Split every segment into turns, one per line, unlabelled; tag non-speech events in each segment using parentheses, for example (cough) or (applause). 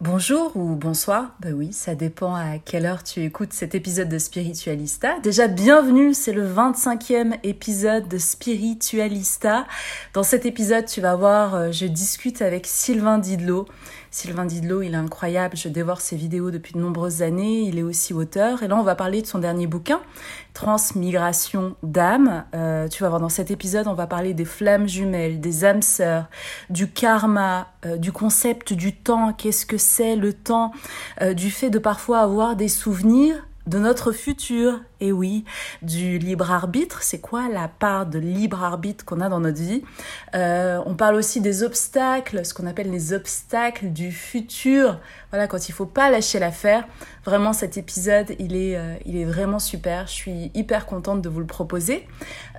Bonjour ou bonsoir, bah oui, ça dépend à quelle heure tu écoutes cet épisode de Spiritualista. Déjà, bienvenue, c'est le 25e épisode de Spiritualista. Dans cet épisode, tu vas voir, euh, je discute avec Sylvain Didlot. Sylvain Didlot, il est incroyable, je dévore ses vidéos depuis de nombreuses années, il est aussi auteur. Et là, on va parler de son dernier bouquin, Transmigration d'âme. Euh, tu vas voir dans cet épisode, on va parler des flammes jumelles, des âmes sœurs, du karma, euh, du concept du temps, qu'est-ce que c'est le temps, euh, du fait de parfois avoir des souvenirs de notre futur, et oui, du libre arbitre. C'est quoi la part de libre arbitre qu'on a dans notre vie? Euh, On parle aussi des obstacles, ce qu'on appelle les obstacles du futur. Voilà, quand il faut pas lâcher l'affaire. Vraiment, cet épisode, il est, euh, il vraiment super. Je suis hyper contente de vous le proposer.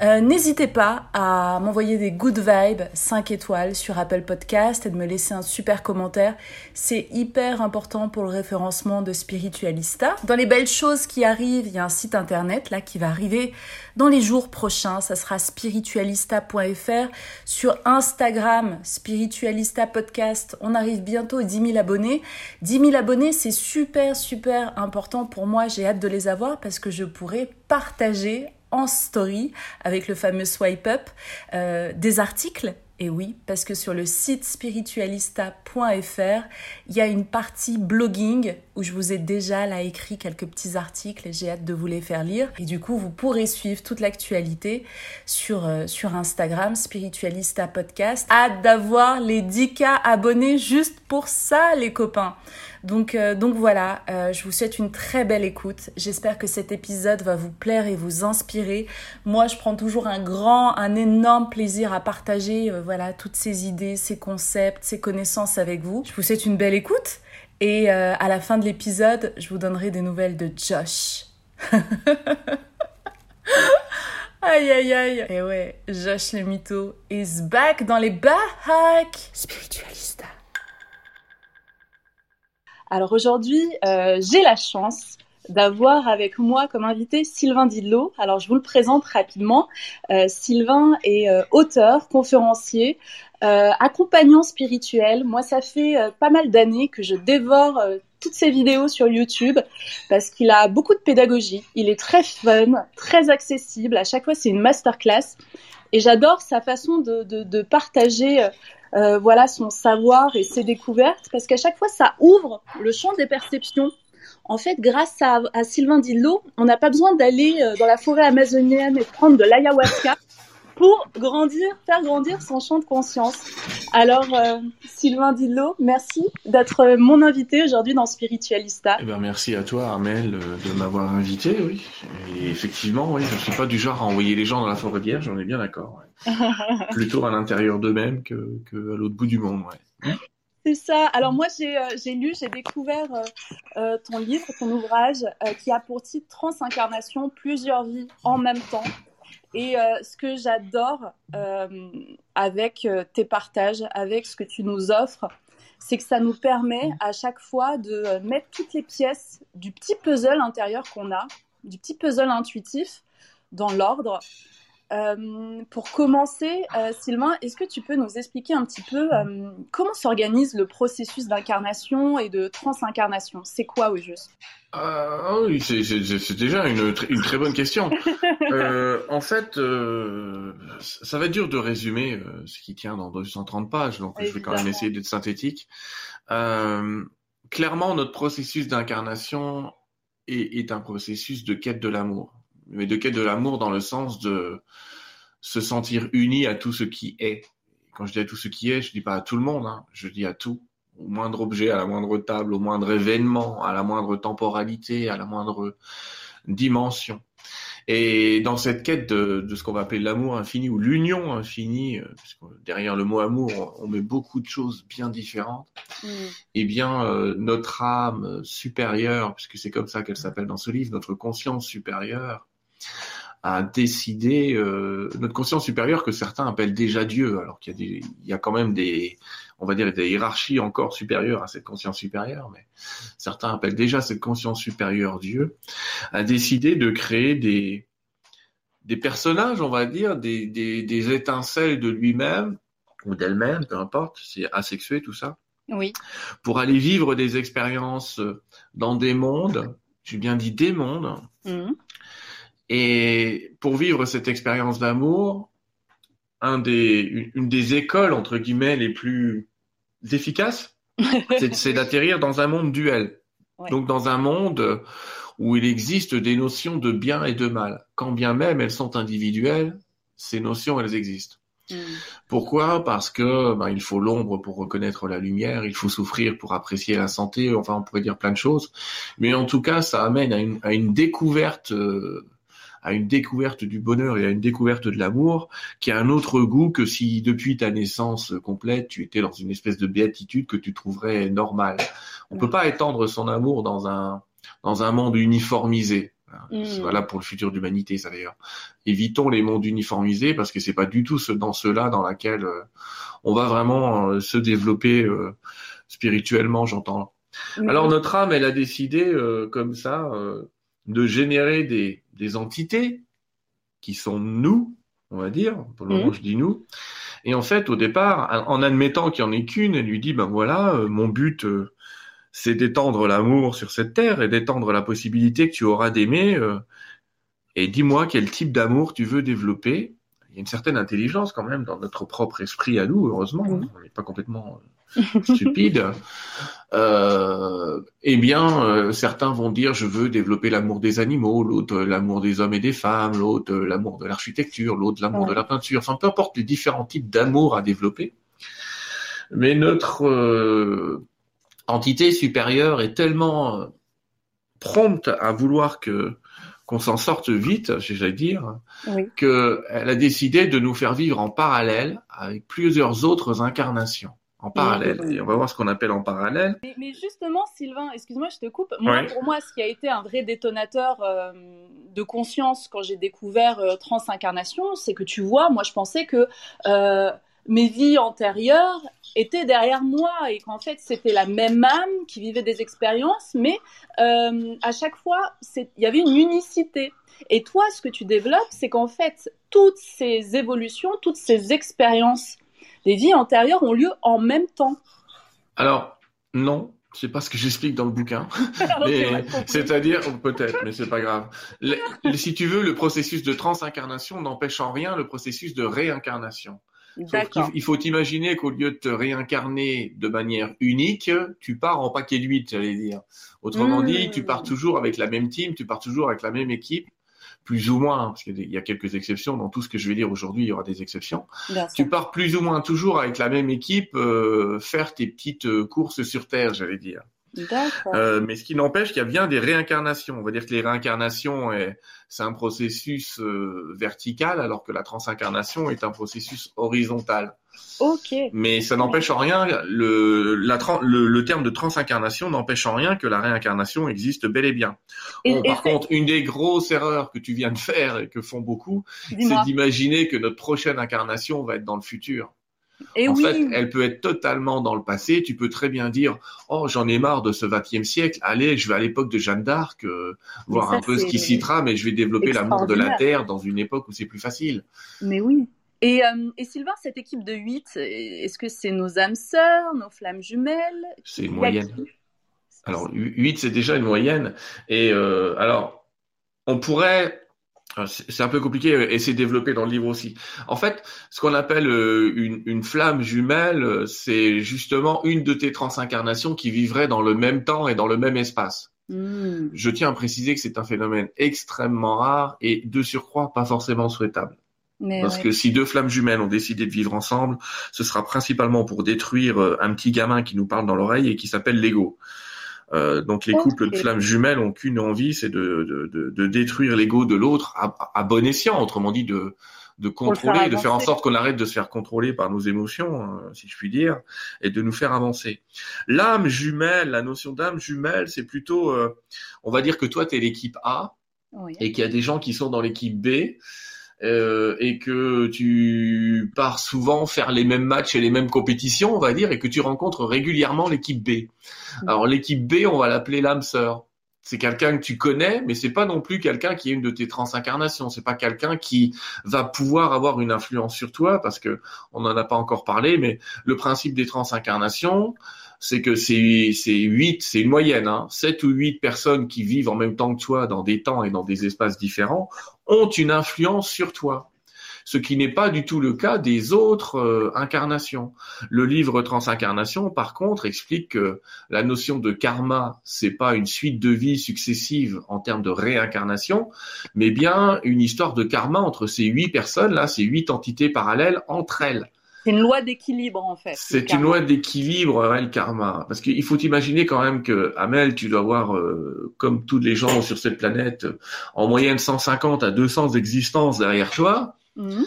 Euh, N'hésitez pas à m'envoyer des good vibes 5 étoiles sur Apple Podcast et de me laisser un super commentaire. C'est hyper important pour le référencement de Spiritualista. Dans les belles choses qui arrivent, il y a un site internet internet là qui va arriver dans les jours prochains. Ça sera spiritualista.fr. Sur Instagram, Spiritualista Podcast, on arrive bientôt aux 10 000 abonnés. 10 000 abonnés, c'est super, super important pour moi. J'ai hâte de les avoir parce que je pourrai partager en story avec le fameux swipe up euh, des articles et oui, parce que sur le site spiritualista.fr, il y a une partie blogging où je vous ai déjà là écrit quelques petits articles et j'ai hâte de vous les faire lire. Et du coup, vous pourrez suivre toute l'actualité sur, euh, Instagram, Spiritualista Podcast. Hâte d'avoir les 10K abonnés juste pour ça, les copains. Donc, euh, donc voilà, euh, je vous souhaite une très belle écoute. J'espère que cet épisode va vous plaire et vous inspirer. Moi, je prends toujours un grand, un énorme plaisir à partager euh, voilà toutes ces idées, ces concepts, ces connaissances avec vous. Je vous souhaite une belle écoute et à la fin de l'épisode, je vous donnerai des nouvelles de Josh. (laughs) Aïe aïe aïe. Et ouais, Josh le mytho is back dans les Bahacs. Spiritualista. Alors aujourd'hui, euh, j'ai la chance d'avoir avec moi comme invité Sylvain Didlot. Alors je vous le présente rapidement. Euh, Sylvain est euh, auteur, conférencier, accompagnant spirituel. Moi, ça fait pas mal d'années que je dévore toutes ses vidéos sur YouTube parce qu'il a beaucoup de pédagogie. Il est très fun, très accessible. À chaque fois, c'est une masterclass. Et j'adore sa façon de, partager euh, voilà son savoir et ses découvertes, parce qu'à chaque fois, ça ouvre le champ des perceptions. En fait, grâce à, à Sylvain Dillo, on n'a pas besoin d'aller euh, dans la forêt amazonienne et prendre de l'ayahuasca pour grandir, faire grandir son champ de conscience. Alors, euh, Sylvain Dillot, merci d'être mon invité aujourd'hui dans Spiritualista.
Eh ben, merci à toi, Armel, euh, de m'avoir invité, oui. Et effectivement, oui, je ne suis pas du genre à envoyer les gens dans la forêt vierge, j'en ai bien d'accord. (laughs) Plutôt à l'intérieur d'eux-mêmes que, que à l'autre bout du monde, ouais.
C'est ça. Alors moi, j'ai euh, lu, j'ai découvert ton livre, ton ouvrage, qui a pour titre Transincarnation, plusieurs vies en même temps. Et euh, ce que j'adore euh, avec euh, tes partages, avec ce que tu nous offres, c'est que ça nous permet à chaque fois de mettre toutes les pièces du petit puzzle intérieur qu'on a, du petit puzzle intuitif, dans l'ordre. Euh, pour commencer, euh, Sylvain, est-ce que tu peux nous expliquer un petit peu euh, comment s'organise le processus d'incarnation et de transincarnation? C'est quoi au juste?
Ah oui, c'est déjà une, une, très bonne question. (laughs) en fait, ça va être dur de résumer ce qui tient dans 230 pages, donc je vais quand même essayer d'être synthétique. clairement, notre processus d'incarnation est, est un processus de quête de l'amour mais de quête de l'amour dans le sens de se sentir uni à tout ce qui est. Quand je dis à tout ce qui est, je dis pas à tout le monde, hein, je dis à tout, au moindre objet, à la moindre table, au moindre événement, à la moindre temporalité, à la moindre dimension. Et dans cette quête de, de ce qu'on va appeler l'amour infini ou l'union infinie, euh, derrière le mot amour, on met beaucoup de choses bien différentes. Mm. Eh bien, euh, notre âme supérieure, puisque c'est comme ça qu'elle s'appelle dans ce livre, notre conscience supérieure, a décidé euh, notre conscience supérieure que certains appellent déjà Dieu, alors qu'il y a des, il y a quand même des, on va dire des hiérarchies encore supérieures à cette conscience supérieure, mais certains appellent déjà cette conscience supérieure Dieu, a décidé de créer des des personnages, on va dire, des, des, des étincelles de lui-même ou d'elle-même, peu importe, c'est asexué tout ça.
Oui.
Pour aller vivre des expériences dans des mondes, j'ai bien dit des mondes, mmh. Et pour vivre cette expérience d'amour, un des, une des écoles, entre guillemets, les plus efficaces, (laughs) c'est d'atterrir dans un monde duel. Donc dans un monde où il existe des notions de bien et de mal. Quand bien même elles sont individuelles, ces notions, elles existent. Hmm. Pourquoi? Parce que ben, il faut l'ombre pour reconnaître la lumière, il faut souffrir pour apprécier la santé, enfin on pourrait dire plein de choses. Mais en tout cas, ça amène à une, à une découverte euh, à une découverte du bonheur et à une découverte de l'amour qui a un autre goût que si depuis ta naissance complète tu étais dans une espèce de béatitude que tu trouverais normale. On peut pas étendre son amour dans un dans un monde uniformisé. C'est valable pour le futur d'humanité, ça d'ailleurs. Évitons les mondes uniformisés parce que c'est pas du tout ce, dans ceux-là dans laquelle euh, on va vraiment euh, se développer euh, spirituellement, j'entends. Alors notre âme, elle a décidé comme ça de générer des, des entités qui sont nous, on va dire, pour le moment mhm. je dis nous. Et en fait, au départ, en admettant qu'il n'y en ait qu'une, elle lui dit, ben voilà, euh, mon but, euh, c'est d'étendre l'amour sur cette terre et d'étendre la possibilité que tu auras d'aimer. Euh, et dis-moi quel type d'amour tu veux développer. Il y a une certaine intelligence quand même dans notre propre esprit à nous, heureusement. Mhm. On n'est pas complètement (laughs) stupide, euh, eh bien, euh, certains vont dire je veux développer l'amour des animaux, l'autre euh, l'amour des hommes et des femmes, l'autre l'amour de l'architecture, l'autre l'amour de la peinture. Enfin, peu importe les différents types d'amour à développer. Mais notre entité supérieure est tellement prompte à vouloir que qu'on s'en sorte vite, j'allais dire, oui. qu'elle a décidé de nous faire vivre en parallèle avec plusieurs autres incarnations en parallèle. Et on va voir ce qu'on appelle en parallèle.
Mais, justement, Sylvain, excuse-moi, je te coupe. Moi, pour moi, ce qui a été un vrai détonateur euh, de conscience quand j'ai découvert euh, Transincarnation, c'est que tu vois, moi, je pensais que euh, mes vies antérieures étaient derrière moi et qu'en fait, c'était la même âme qui vivait des expériences, mais à chaque fois, il y avait une unicité. Et toi, ce que tu développes, c'est qu'en fait, toutes ces évolutions, toutes ces expériences les vies antérieures ont lieu en même temps.
Alors, non, c'est pas ce que j'explique dans le bouquin. (laughs) C'est-à-dire, peut-être, mais c'est pas grave. si tu veux, le processus de transincarnation n'empêche en rien le processus de réincarnation. Il faut imaginer qu'au lieu de te réincarner de manière unique, tu pars en paquet de 8, j'allais dire. Autrement dit, tu pars mmh. toujours avec la même team, tu pars toujours avec la même équipe, plus ou moins, parce qu'il y a quelques exceptions, dans tout ce que je vais dire aujourd'hui, il y aura des exceptions. tu pars plus ou moins toujours avec la même équipe euh, faire tes petites euh, courses sur Terre, j'allais dire. Euh, mais ce qui n'empêche qu'il y a bien des réincarnations. On va dire que les réincarnations, c'est un processus euh, vertical, alors que la transincarnation est un processus horizontal.
Ok.
Mais ça n'empêche en rien le, la, le, le, terme de transincarnation n'empêche en rien que la réincarnation existe bel et bien. bon, par contre, une des grosses erreurs que tu viens de faire et que font beaucoup, c'est d'imaginer que notre prochaine incarnation va être dans le futur.
Et
en
oui.
fait, elle peut être totalement dans le passé. Tu peux très bien dire, oh, j'en ai marre de ce XXe siècle. Allez, je vais à l'époque de Jeanne d'Arc, euh, voir
ça,
un peu ce qui s'y trame, et je vais développer l'amour de la terre dans une époque où c'est plus facile.
Mais oui. Et, euh, et Sylvain, cette équipe de 8, est-ce que c'est nos âmes sœurs, nos flammes jumelles?
C'est une moyenne. Alors, 8, c'est déjà une moyenne. Et euh, alors, on pourrait, c'est c'est un peu compliqué euh, et c'est développé dans le livre aussi. En fait, ce qu'on appelle euh, une, une flamme jumelle, euh, c'est justement une de tes transincarnations qui vivrait dans le même temps et dans le même espace.
Hmm.
Je tiens à préciser que c'est un phénomène extrêmement rare et de surcroît pas forcément souhaitable.
Mais
Parce
ouais.
que si deux flammes jumelles ont décidé de vivre ensemble, ce sera principalement pour détruire un petit gamin qui nous parle dans l'oreille et qui s'appelle l'ego. Euh, donc les couples de flammes jumelles ont qu'une envie, c'est de, de, de, de détruire l'ego de l'autre à, à bon escient, autrement dit de, de
le
contrôler, de faire en sorte qu'on arrête de se faire contrôler par nos émotions, euh, si je puis dire, et de nous faire avancer. L'âme jumelle, la notion d'âme jumelle, c'est plutôt, euh, on va dire que toi, tu es l'équipe A,
Oui.
et qu'il y a des gens qui sont dans l'équipe B euh, et que tu pars souvent faire les mêmes matchs et les mêmes compétitions, on va dire, et que tu rencontres régulièrement l'équipe B. Alors l'équipe B, on va l'appeler l'âme sœur. C'est quelqu'un que tu connais, mais c'est pas non plus quelqu'un qui est une de tes transincarnations. C'est pas quelqu'un qui va pouvoir avoir une influence sur toi, parce que on n'en a pas encore parlé, mais le principe des transincarnations, c'est que c'est c'est huit, c'est une moyenne, hein, sept ou huit personnes qui vivent en même temps que toi dans des temps et dans des espaces différents ont une influence sur toi. Ce qui n'est pas du tout le cas des autres euh, incarnations. Le livre Transincarnation, par contre, explique que la notion de karma, c'est pas une suite de vies successives en termes de réincarnation, mais bien une histoire de karma entre ces huit personnes là, ces huit entités parallèles entre elles.
C'est une loi d'équilibre en fait.
C'est une loi d'équilibre, ouais, le karma. Parce qu'il faut imaginer quand même que, Amel, tu dois avoir, euh, comme tous les gens sur cette planète, en moyenne 150 à 200 existences derrière toi.
Mhm.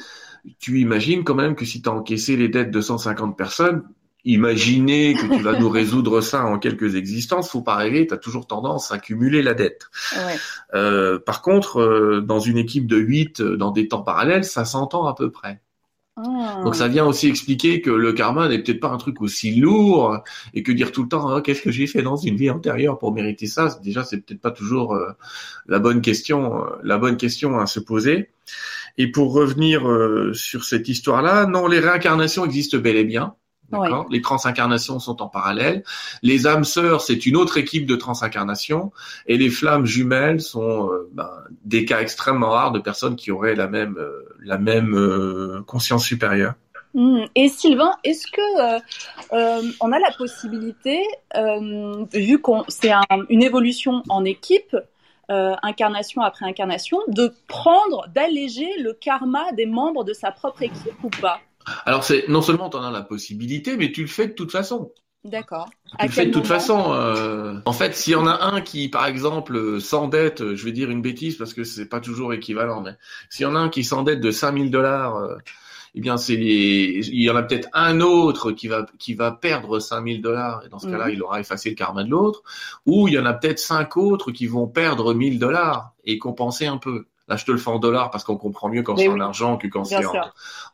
Tu imagines quand même que si tu as encaissé les dettes de 150 personnes, imaginer que tu vas nous (laughs) résoudre ça en quelques existences, faut pas rêver, tu as toujours tendance à cumuler la dette.
Ouais.
Euh, par contre, euh, dans une équipe de 8, euh, dans des temps parallèles, ça s'entend à peu près.
Ah.
Donc ça vient aussi expliquer que le karma n'est peut-être pas un truc aussi lourd et que dire tout le temps Ah, qu'est-ce que j'ai fait dans une vie antérieure pour mériter ça déjà c'est peut-être pas toujours euh, la bonne question euh, la bonne question à se poser. Et pour revenir euh, sur cette histoire-là, non les réincarnations existent bel et bien. D'accord. Les transincarnations sont en parallèle. Les âmes sœurs, c'est une autre équipe de transincarnation. Et les flammes jumelles sont euh, ben, des cas extrêmement rares de personnes qui auraient la même, euh, la même euh, conscience supérieure.
Hmm. Et Sylvain, est-ce que on a la possibilité, vu qu'on c'est un- une évolution en équipe, euh, incarnation après incarnation, de prendre, d'alléger le karma des membres de sa propre équipe ou pas?
Alors c'est non seulement tu en as la possibilité, mais tu le fais de toute façon.
D'accord.
Tu le fais de toute façon. euh, En fait, s'il y en a un qui, par exemple, euh, s'endette, euh, je vais dire une bêtise parce que c'est pas toujours équivalent, mais s'il y en a un qui s'endette de 5000 dollars, euh, eh bien, c'est les... il y en a peut-être un autre qui va qui va perdre 5000 dollars et dans ce cas-là,
Mhm.
il aura effacé le karma de l'autre, ou il y en a peut-être cinq autres qui vont perdre 1000 dollars et compenser un peu. Là, je te le fais en dollars parce qu'on comprend mieux quand c'est
oui.
en argent que quand c'est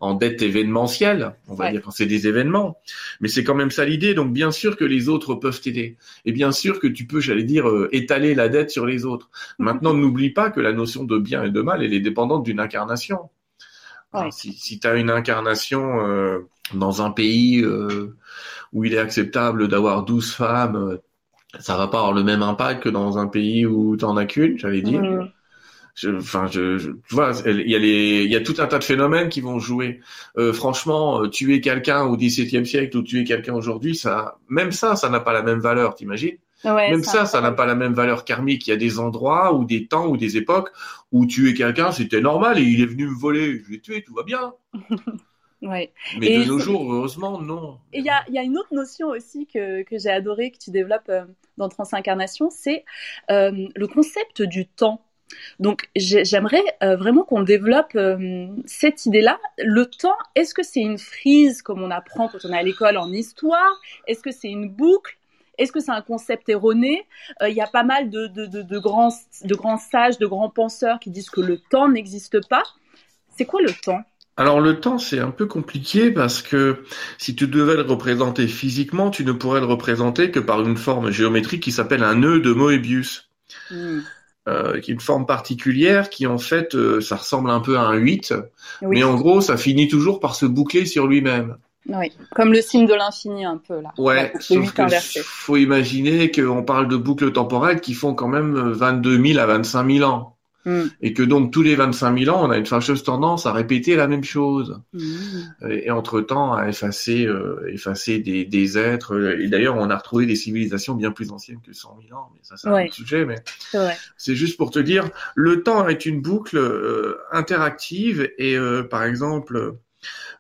en, dette événementielle, on va
Ouais.
dire quand c'est des événements. Mais c'est quand même ça l'idée. Donc bien sûr que les autres peuvent t'aider. Et bien sûr que tu peux, j'allais dire, euh, étaler la dette sur les autres. (laughs) Maintenant, n'oublie pas que la notion de bien et de mal, elle est dépendante d'une incarnation. Alors,
Ouais.
si si tu as une incarnation euh, dans un pays euh, où il est acceptable d'avoir 12 femmes, ça va pas avoir le même impact que dans un pays où tu en as qu'une, j'allais dire.
Hmm.
Je, enfin, je, je- tu vois, il y a les, il y a tout un tas de phénomènes qui vont jouer. Euh, franchement, euh, tuer quelqu'un au XVIIe siècle ou tuer quelqu'un aujourd'hui, ça, même ça, ça n'a pas la même valeur, t'imagines?
Ouais,
Même ça, ça n'a pas la même valeur karmique. Il y a des endroits ou des temps ou des époques où tuer quelqu'un, c'était normal et il est venu me voler, je l'ai tué, tout va bien. (laughs)
Ouais.
Mais
Et
de nos jours, heureusement, non.
Et il y a, il y a une autre notion aussi que, que j'ai adoré, que tu développes euh, dans Transincarnation, c'est euh, le concept du temps. Donc j'ai- j'aimerais euh, vraiment qu'on développe euh, cette idée-là. Le temps, est-ce que c'est une frise comme on apprend quand on est à l'école en histoire? Est-ce que c'est une boucle? Est-ce que c'est un concept erroné? Euh, Il y a pas mal de, de, de, de grands, de grands sages, de grands penseurs qui disent que le temps n'existe pas. C'est quoi le temps?
Alors le temps, c'est un peu compliqué parce que si tu devais le représenter physiquement, tu ne pourrais le représenter que par une forme géométrique qui s'appelle un nœud de Moebius. Hmm. Euh, qui est une forme particulière qui en fait euh, ça ressemble un peu à un 8 mais en gros ça finit toujours par se boucler sur lui-même.
Oui, comme le signe de l'infini un peu là.
Ouais, sauf que faut imaginer qu'on parle de boucles temporelles qui font quand même 22 000 à 25 000 ans. Mm. Et que donc tous les 25 000 ans, on a une fâcheuse tendance à répéter la même chose. Mm. Et, entre-temps à effacer, euh, effacer des, des, êtres. Et d'ailleurs, on a retrouvé des civilisations bien plus anciennes que 100 000 ans. Mais ça, c'est un autre sujet. Mais c'est juste pour te dire, le temps est une boucle euh, interactive. Et euh, par exemple,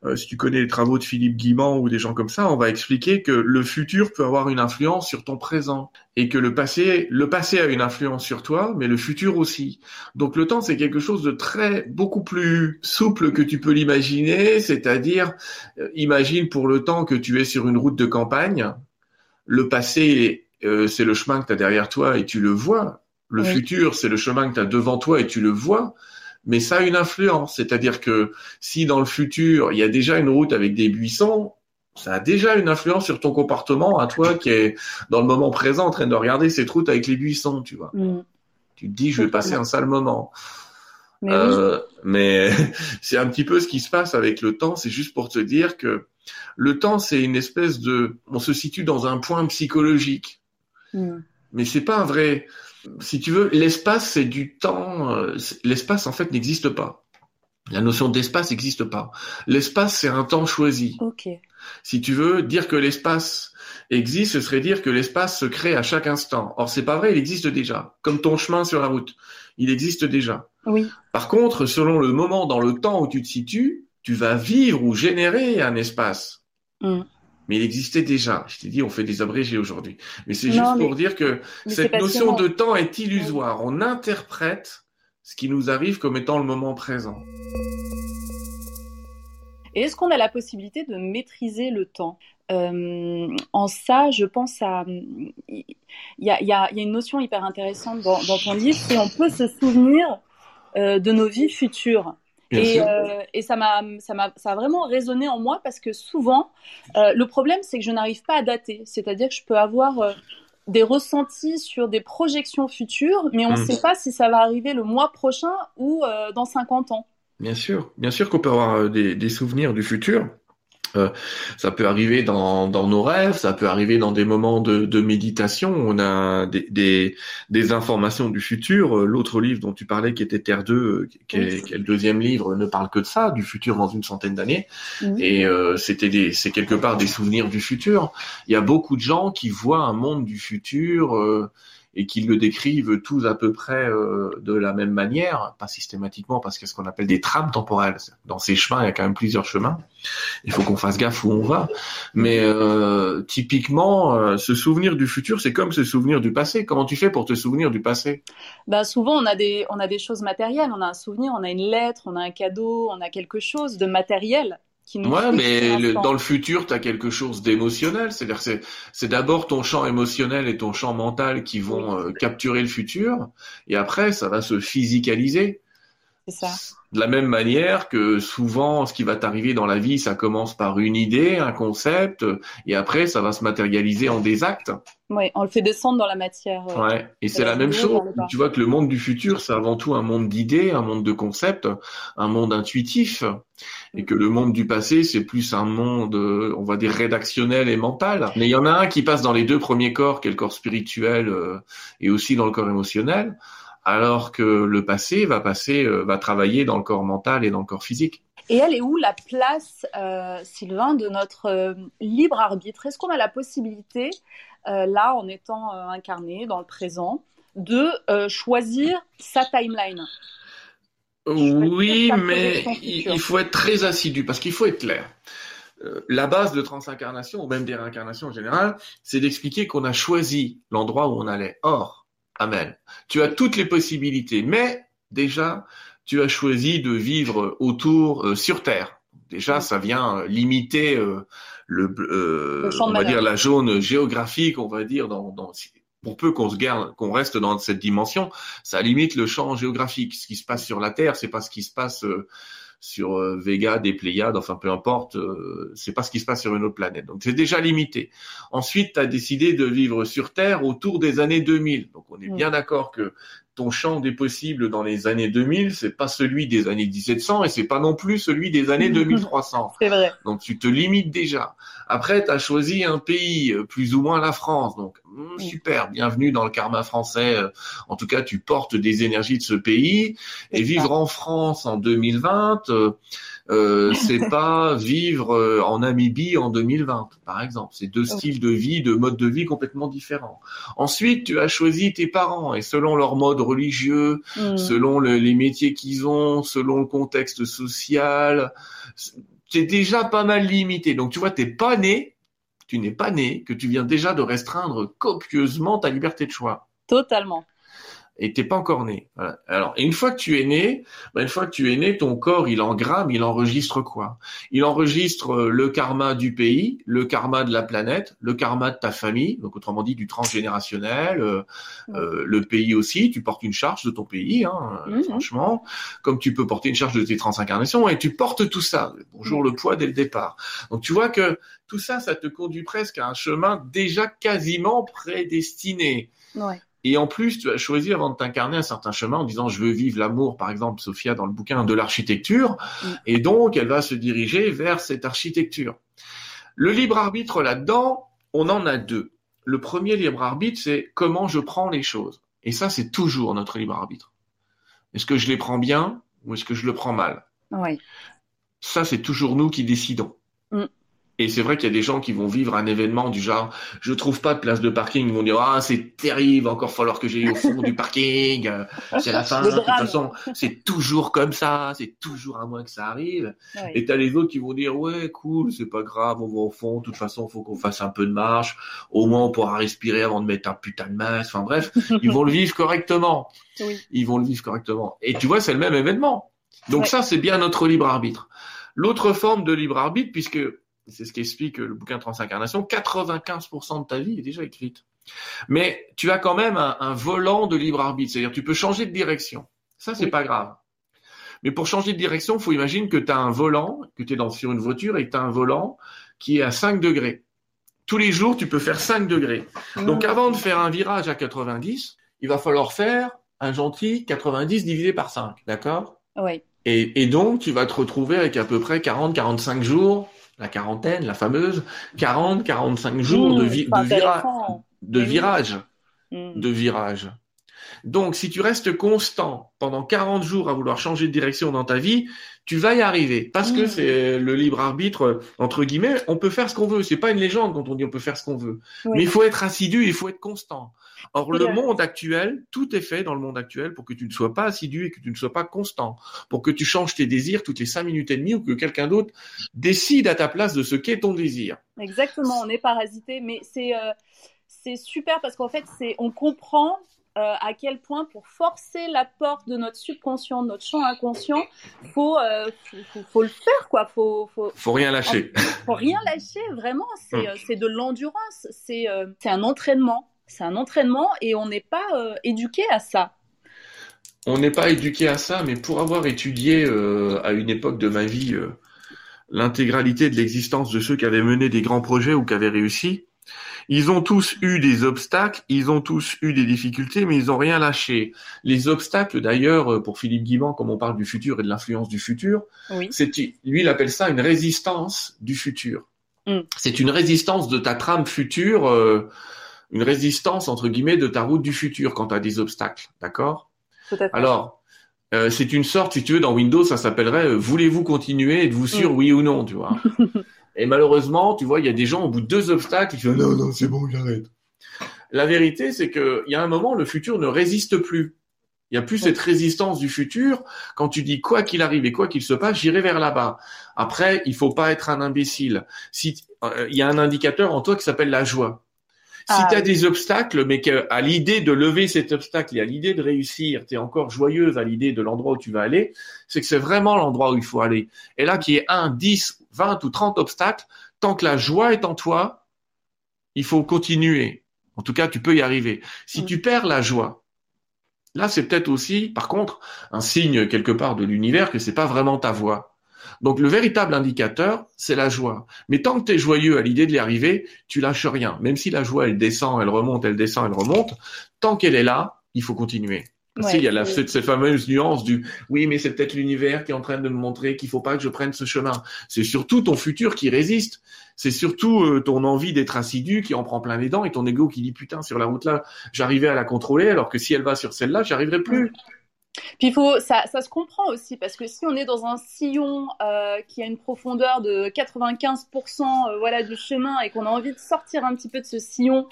euh, si tu connais les travaux de Philippe Guimand ou des gens comme ça, on va expliquer que le futur peut avoir une influence sur ton présent et que le passé, le passé a une influence sur toi, mais le futur aussi. Donc le temps, c'est quelque chose de très, beaucoup plus souple que tu peux l'imaginer, c'est-à-dire, euh, imagine pour le temps que tu es sur une route de campagne, le passé, euh, c'est le chemin que tu as derrière toi et tu le vois. Le futur, c'est le chemin que tu as devant toi et tu le vois mais ça a une influence. C'est-à-dire que si dans le futur, il y a déjà une route avec des buissons, ça a déjà une influence sur ton comportement à toi qui est dans le moment présent en train de regarder cette route avec les buissons, tu vois. Mm. Tu te dis, je vais passer un sale moment. Mais, euh, mais (laughs) c'est un petit peu ce qui se passe avec le temps. C'est juste pour te dire que le temps, c'est une espèce de, on se situe dans un point psychologique. Mm. Mais c'est pas un vrai, si tu veux, l'espace, c'est du temps. Euh, l'espace, en fait, n'existe pas. La notion d'espace n'existe pas. L'espace, c'est un temps choisi. Si tu veux dire que l'espace existe, ce serait dire que l'espace se crée à chaque instant. Or, c'est pas vrai, il existe déjà. Comme ton chemin sur la route. Il existe déjà.
Oui.
Par contre, selon le moment dans le temps où tu te situes, tu vas vivre ou générer un espace. Mm mais il existait déjà. Je t'ai dit, on fait des abrégés aujourd'hui. Mais c'est juste pour dire que cette notion de temps est illusoire. On interprète ce qui nous arrive comme étant le moment présent.
Et est-ce qu'on a la possibilité de maîtriser le temps? Euh, En ça, je pense à... Il y a, y a, une notion hyper intéressante dans, dans ton livre, c'est on peut se souvenir euh, de nos vies futures. Et, euh, et, ça m'a, ça m'a, ça a vraiment résonné en moi parce que souvent, euh, le problème, c'est que je n'arrive pas à dater. C'est-à-dire que je peux avoir euh, des ressentis sur des projections futures, mais on ne mm. sait pas si ça va arriver le mois prochain ou dans 50 ans.
Bien sûr, bien sûr qu'on peut avoir des, des souvenirs du futur. Euh, ça peut arriver dans, dans, nos rêves, ça peut arriver dans des moments de, de méditation. On a des, des, des, informations du futur. Euh, l'autre livre dont tu parlais, qui était Terre 2, euh, qui est, qui est, le deuxième livre, ne parle que de ça, du futur dans une centaine d'années. Et euh, c'était des, c'est quelque part des souvenirs du futur. Il y a beaucoup de gens qui voient un monde du futur. Euh, et qu'ils le décrivent tous à peu près euh, de la même manière, pas systématiquement parce qu'il y a ce qu'on appelle des trames temporelles. Dans ces chemins, il y a quand même plusieurs chemins. Il faut qu'on fasse gaffe où on va. Mais euh, typiquement, euh, se souvenir du futur, c'est comme se souvenir du passé. Comment tu fais pour te souvenir du passé?
Bah souvent, on a des on a des choses matérielles. On a un souvenir, on a une lettre, on a un cadeau, on a quelque chose de matériel
ouais, mais dans le futur, tu as quelque chose d'émotionnel. C'est-à-dire c'est c'est d'abord ton champ émotionnel et ton champ mental qui vont euh, capturer le futur, et après, ça va se physicaliser.
C'est ça.
De la même manière que souvent, ce qui va t'arriver dans la vie, ça commence par une idée, un concept, et après, ça va se matérialiser en des actes.
Oui, on le fait descendre dans la matière.
Euh, ouais, et c'est la, même chose. Tu vois que le monde du futur, c'est avant tout un monde d'idées, un monde de concepts, un monde intuitif, et que le monde du passé, c'est plus un monde, euh, on va dire, rédactionnel et mental. Mais il y en a un qui passe dans les deux premiers corps, qui est le corps spirituel, euh, et aussi dans le corps émotionnel, alors que le passé va passer, va travailler dans le corps mental et dans le corps physique.
Et elle est où la place, euh, Sylvain, de notre euh, libre arbitre? Est-ce qu'on a la possibilité, euh, là, en étant euh, incarné dans le présent, de euh, choisir sa timeline?
Oui, mais il faut être très assidu parce qu'il faut être clair. La base de transincarnation, ou même des réincarnations en général, c'est d'expliquer qu'on a choisi l'endroit où on allait. Or, Amen, tu as toutes les possibilités, mais déjà, tu as choisi de vivre autour euh, sur Terre. Déjà, ça vient euh, limiter euh, le, on va dire la zone géographique, on va dire dans, dans pour peu qu'on se garde, qu'on reste dans cette dimension, ça limite le champ géographique. Ce qui se passe sur la Terre, c'est pas ce qui se passe sur euh, Vega, des Pléiades, enfin peu importe, euh, c'est pas ce qui se passe sur une autre planète. Donc c'est déjà limité. Ensuite, tu as décidé de vivre sur Terre autour des années 2000. Donc on est bien d'accord que ton champ des possibles dans les années 2000, c'est pas celui des années 1700 et c'est pas non plus celui des années (laughs) 2300.
c'est vrai.
Donc tu te limites déjà. Après, tu as choisi un pays, euh, plus ou moins la France. Donc hmm, super, bienvenue dans le karma français. Euh, en tout cas, tu portes des énergies de ce pays. Et vivre en France en 2020, euh, (laughs) c'est pas vivre euh, en Namibie en 2020, par exemple. C'est deux styles de vie, deux modes de vie complètement différents. Ensuite, tu as choisi tes parents et selon leur mode religieux, mm. selon les métiers qu'ils ont, selon le contexte social, c'est déjà pas mal limité. Donc, tu vois, t'es pas né, tu n'es pas né, que tu viens déjà de restreindre copieusement ta liberté de choix.
Totalement
et t'es pas encore né. Alors, une fois que tu es né, ben, une fois que tu es né, ton corps, il engramme, il enregistre quoi? Il enregistre euh, le karma du pays, le karma de la planète, le karma de ta famille, donc autrement dit du transgénérationnel, euh, euh le pays aussi. Tu portes une charge de ton pays, hein, mmh, mmh. franchement, comme tu peux porter une charge de tes transincarnations, et tu portes tout ça. Bonjour le poids dès le départ. Donc tu vois que tout ça, ça te conduit presque à un chemin déjà quasiment prédestiné.
Ouais.
Et en plus, tu as choisi avant de t'incarner un certain chemin en disant je veux vivre l'amour, par exemple, Sophia dans le bouquin de l'architecture, mm. et donc elle va se diriger vers cette architecture. Le libre arbitre là-dedans, on en a deux. Le premier libre arbitre, c'est comment je prends les choses. Et ça, c'est toujours notre libre arbitre. Est-ce que je les prends bien ou est-ce que je le prends mal?
Oui.
Ça, c'est toujours nous qui décidons. Mm. Et c'est vrai qu'il y a des gens qui vont vivre un événement du genre, je trouve pas de place de parking, ils vont dire, ah, c'est terrible, encore falloir que j'aille au fond du parking, euh, c'est la (laughs) fin, de toute façon, c'est toujours comme ça, c'est toujours à moins que ça arrive. Et t'as les autres qui vont dire, ouais, cool, c'est pas grave, on va au fond, de toute façon, faut qu'on fasse un peu de marche, au moins on pourra respirer avant de mettre un putain de masque, enfin bref, (laughs) ils vont le vivre correctement. Ils vont le vivre correctement. Et tu vois, c'est le même événement. Donc ça, c'est bien notre libre arbitre. L'autre forme de libre arbitre, puisque c'est ce qu'explique le bouquin Transincarnation, 95% de ta vie est déjà écrite. Mais tu as quand même un, volant de libre arbitre, c'est-à-dire tu peux changer de direction. Ça, c'est pas grave. Mais pour changer de direction, il faut imaginer que tu as un volant, que tu es dans, sur une voiture et que tu as un volant qui est à 5 degrés. Tous les jours, tu peux faire 5 degrés. Donc mmh. avant de faire un virage à 90, il va falloir faire un gentil 90 divisé par 5, d'accord?
Oui.
Et, et, donc, tu vas te retrouver avec à peu près 40-45 jours la quarantaine, la fameuse, 40, 45 jours de, de, virage. Mmh. De virage. Donc, si tu restes constant pendant 40 jours à vouloir changer de direction dans ta vie, tu vas y arriver. Parce que mmh. c'est le libre arbitre, entre guillemets, on peut faire ce qu'on veut. C'est pas une légende quand on dit on peut faire ce qu'on veut. Mais il faut être assidu, il faut être constant. Or, le monde actuel, tout est fait dans le monde actuel pour que tu ne sois pas assidu et que tu ne sois pas constant, pour que tu changes tes désirs toutes les cinq minutes et demie ou que quelqu'un d'autre décide à ta place de ce qu'est ton désir.
Exactement, on est parasité, mais c'est euh, c'est super parce qu'en fait, c'est on comprend euh, à quel point pour forcer la porte de notre subconscient, de notre champ inconscient, faut, euh, faut, le faire quoi. Faut,
faut, faut rien lâcher.
Faut rien lâcher, vraiment. C'est hum. de l'endurance, c'est un entraînement c'est un entraînement et on n'est pas euh, éduqué à ça.
On n'est pas éduqué à ça, mais pour avoir étudié euh, à une époque de ma vie euh, l'intégralité de l'existence de ceux qui avaient mené des grands projets ou qui avaient réussi, ils ont tous eu des obstacles, ils ont tous eu des difficultés, mais ils n'ont rien lâché. Les obstacles, d'ailleurs, pour Philippe Guimand, comme on parle du futur et de l'influence du futur, c'est lui, il appelle ça une résistance du futur. Mm. C'est une résistance de ta trame future une résistance entre guillemets de ta route du futur quand tu as des obstacles, d'accord? Alors, euh, c'est une sorte, si tu veux, dans Windows, ça s'appellerait euh, voulez-vous continuer, êtes-vous sûr, mm. oui ou non, tu vois? (laughs) Et malheureusement, tu vois, il y a des gens au bout de deux obstacles qui disent non, non, c'est bon, j'arrête. La vérité, c'est que il y a un moment, le futur ne résiste plus. Il n'y a plus cette résistance du futur. Quand tu dis quoi qu'il arrive et quoi qu'il se passe, j'irai vers là-bas. Après, il faut pas être un imbécile. Si euh, il y a un indicateur en toi qui s'appelle la joie. Si ah tu as des obstacles, mais qu'à l'idée de lever cet obstacle et à l'idée de réussir, tu es encore joyeuse à l'idée de l'endroit où tu vas aller, c'est que c'est vraiment l'endroit où il faut aller. Et là, qu'il y ait un, 10, 20 ou 30 obstacles, tant que la joie est en toi, il faut continuer. En tout cas, tu peux y arriver. Si mm. tu perds la joie, Là, c'est peut-être aussi, par contre, un signe quelque part de l'univers que c'est pas vraiment ta voix. Donc le véritable indicateur, c'est la joie. Mais tant que tu es joyeux à l'idée de y arriver, tu lâches rien. Même si la joie, elle descend, elle remonte, elle descend, elle remonte, tant qu'elle est là, il faut continuer. il y a la, cette, fameuse nuance du oui, mais c'est peut-être l'univers qui est en train de me montrer qu'il faut pas que je prenne ce chemin. C'est surtout ton futur qui résiste. C'est surtout euh, ton envie d'être assidu qui en prend plein les dents et ton ego qui dit putain sur la route là, j'arrivais à la contrôler alors que si elle va sur celle-là, j'y arriverai plus.
Puis il faut, ça, ça se comprend aussi parce que si on est dans un sillon euh, qui a une profondeur de 95% euh, voilà du chemin et qu'on a envie de sortir un petit peu de ce sillon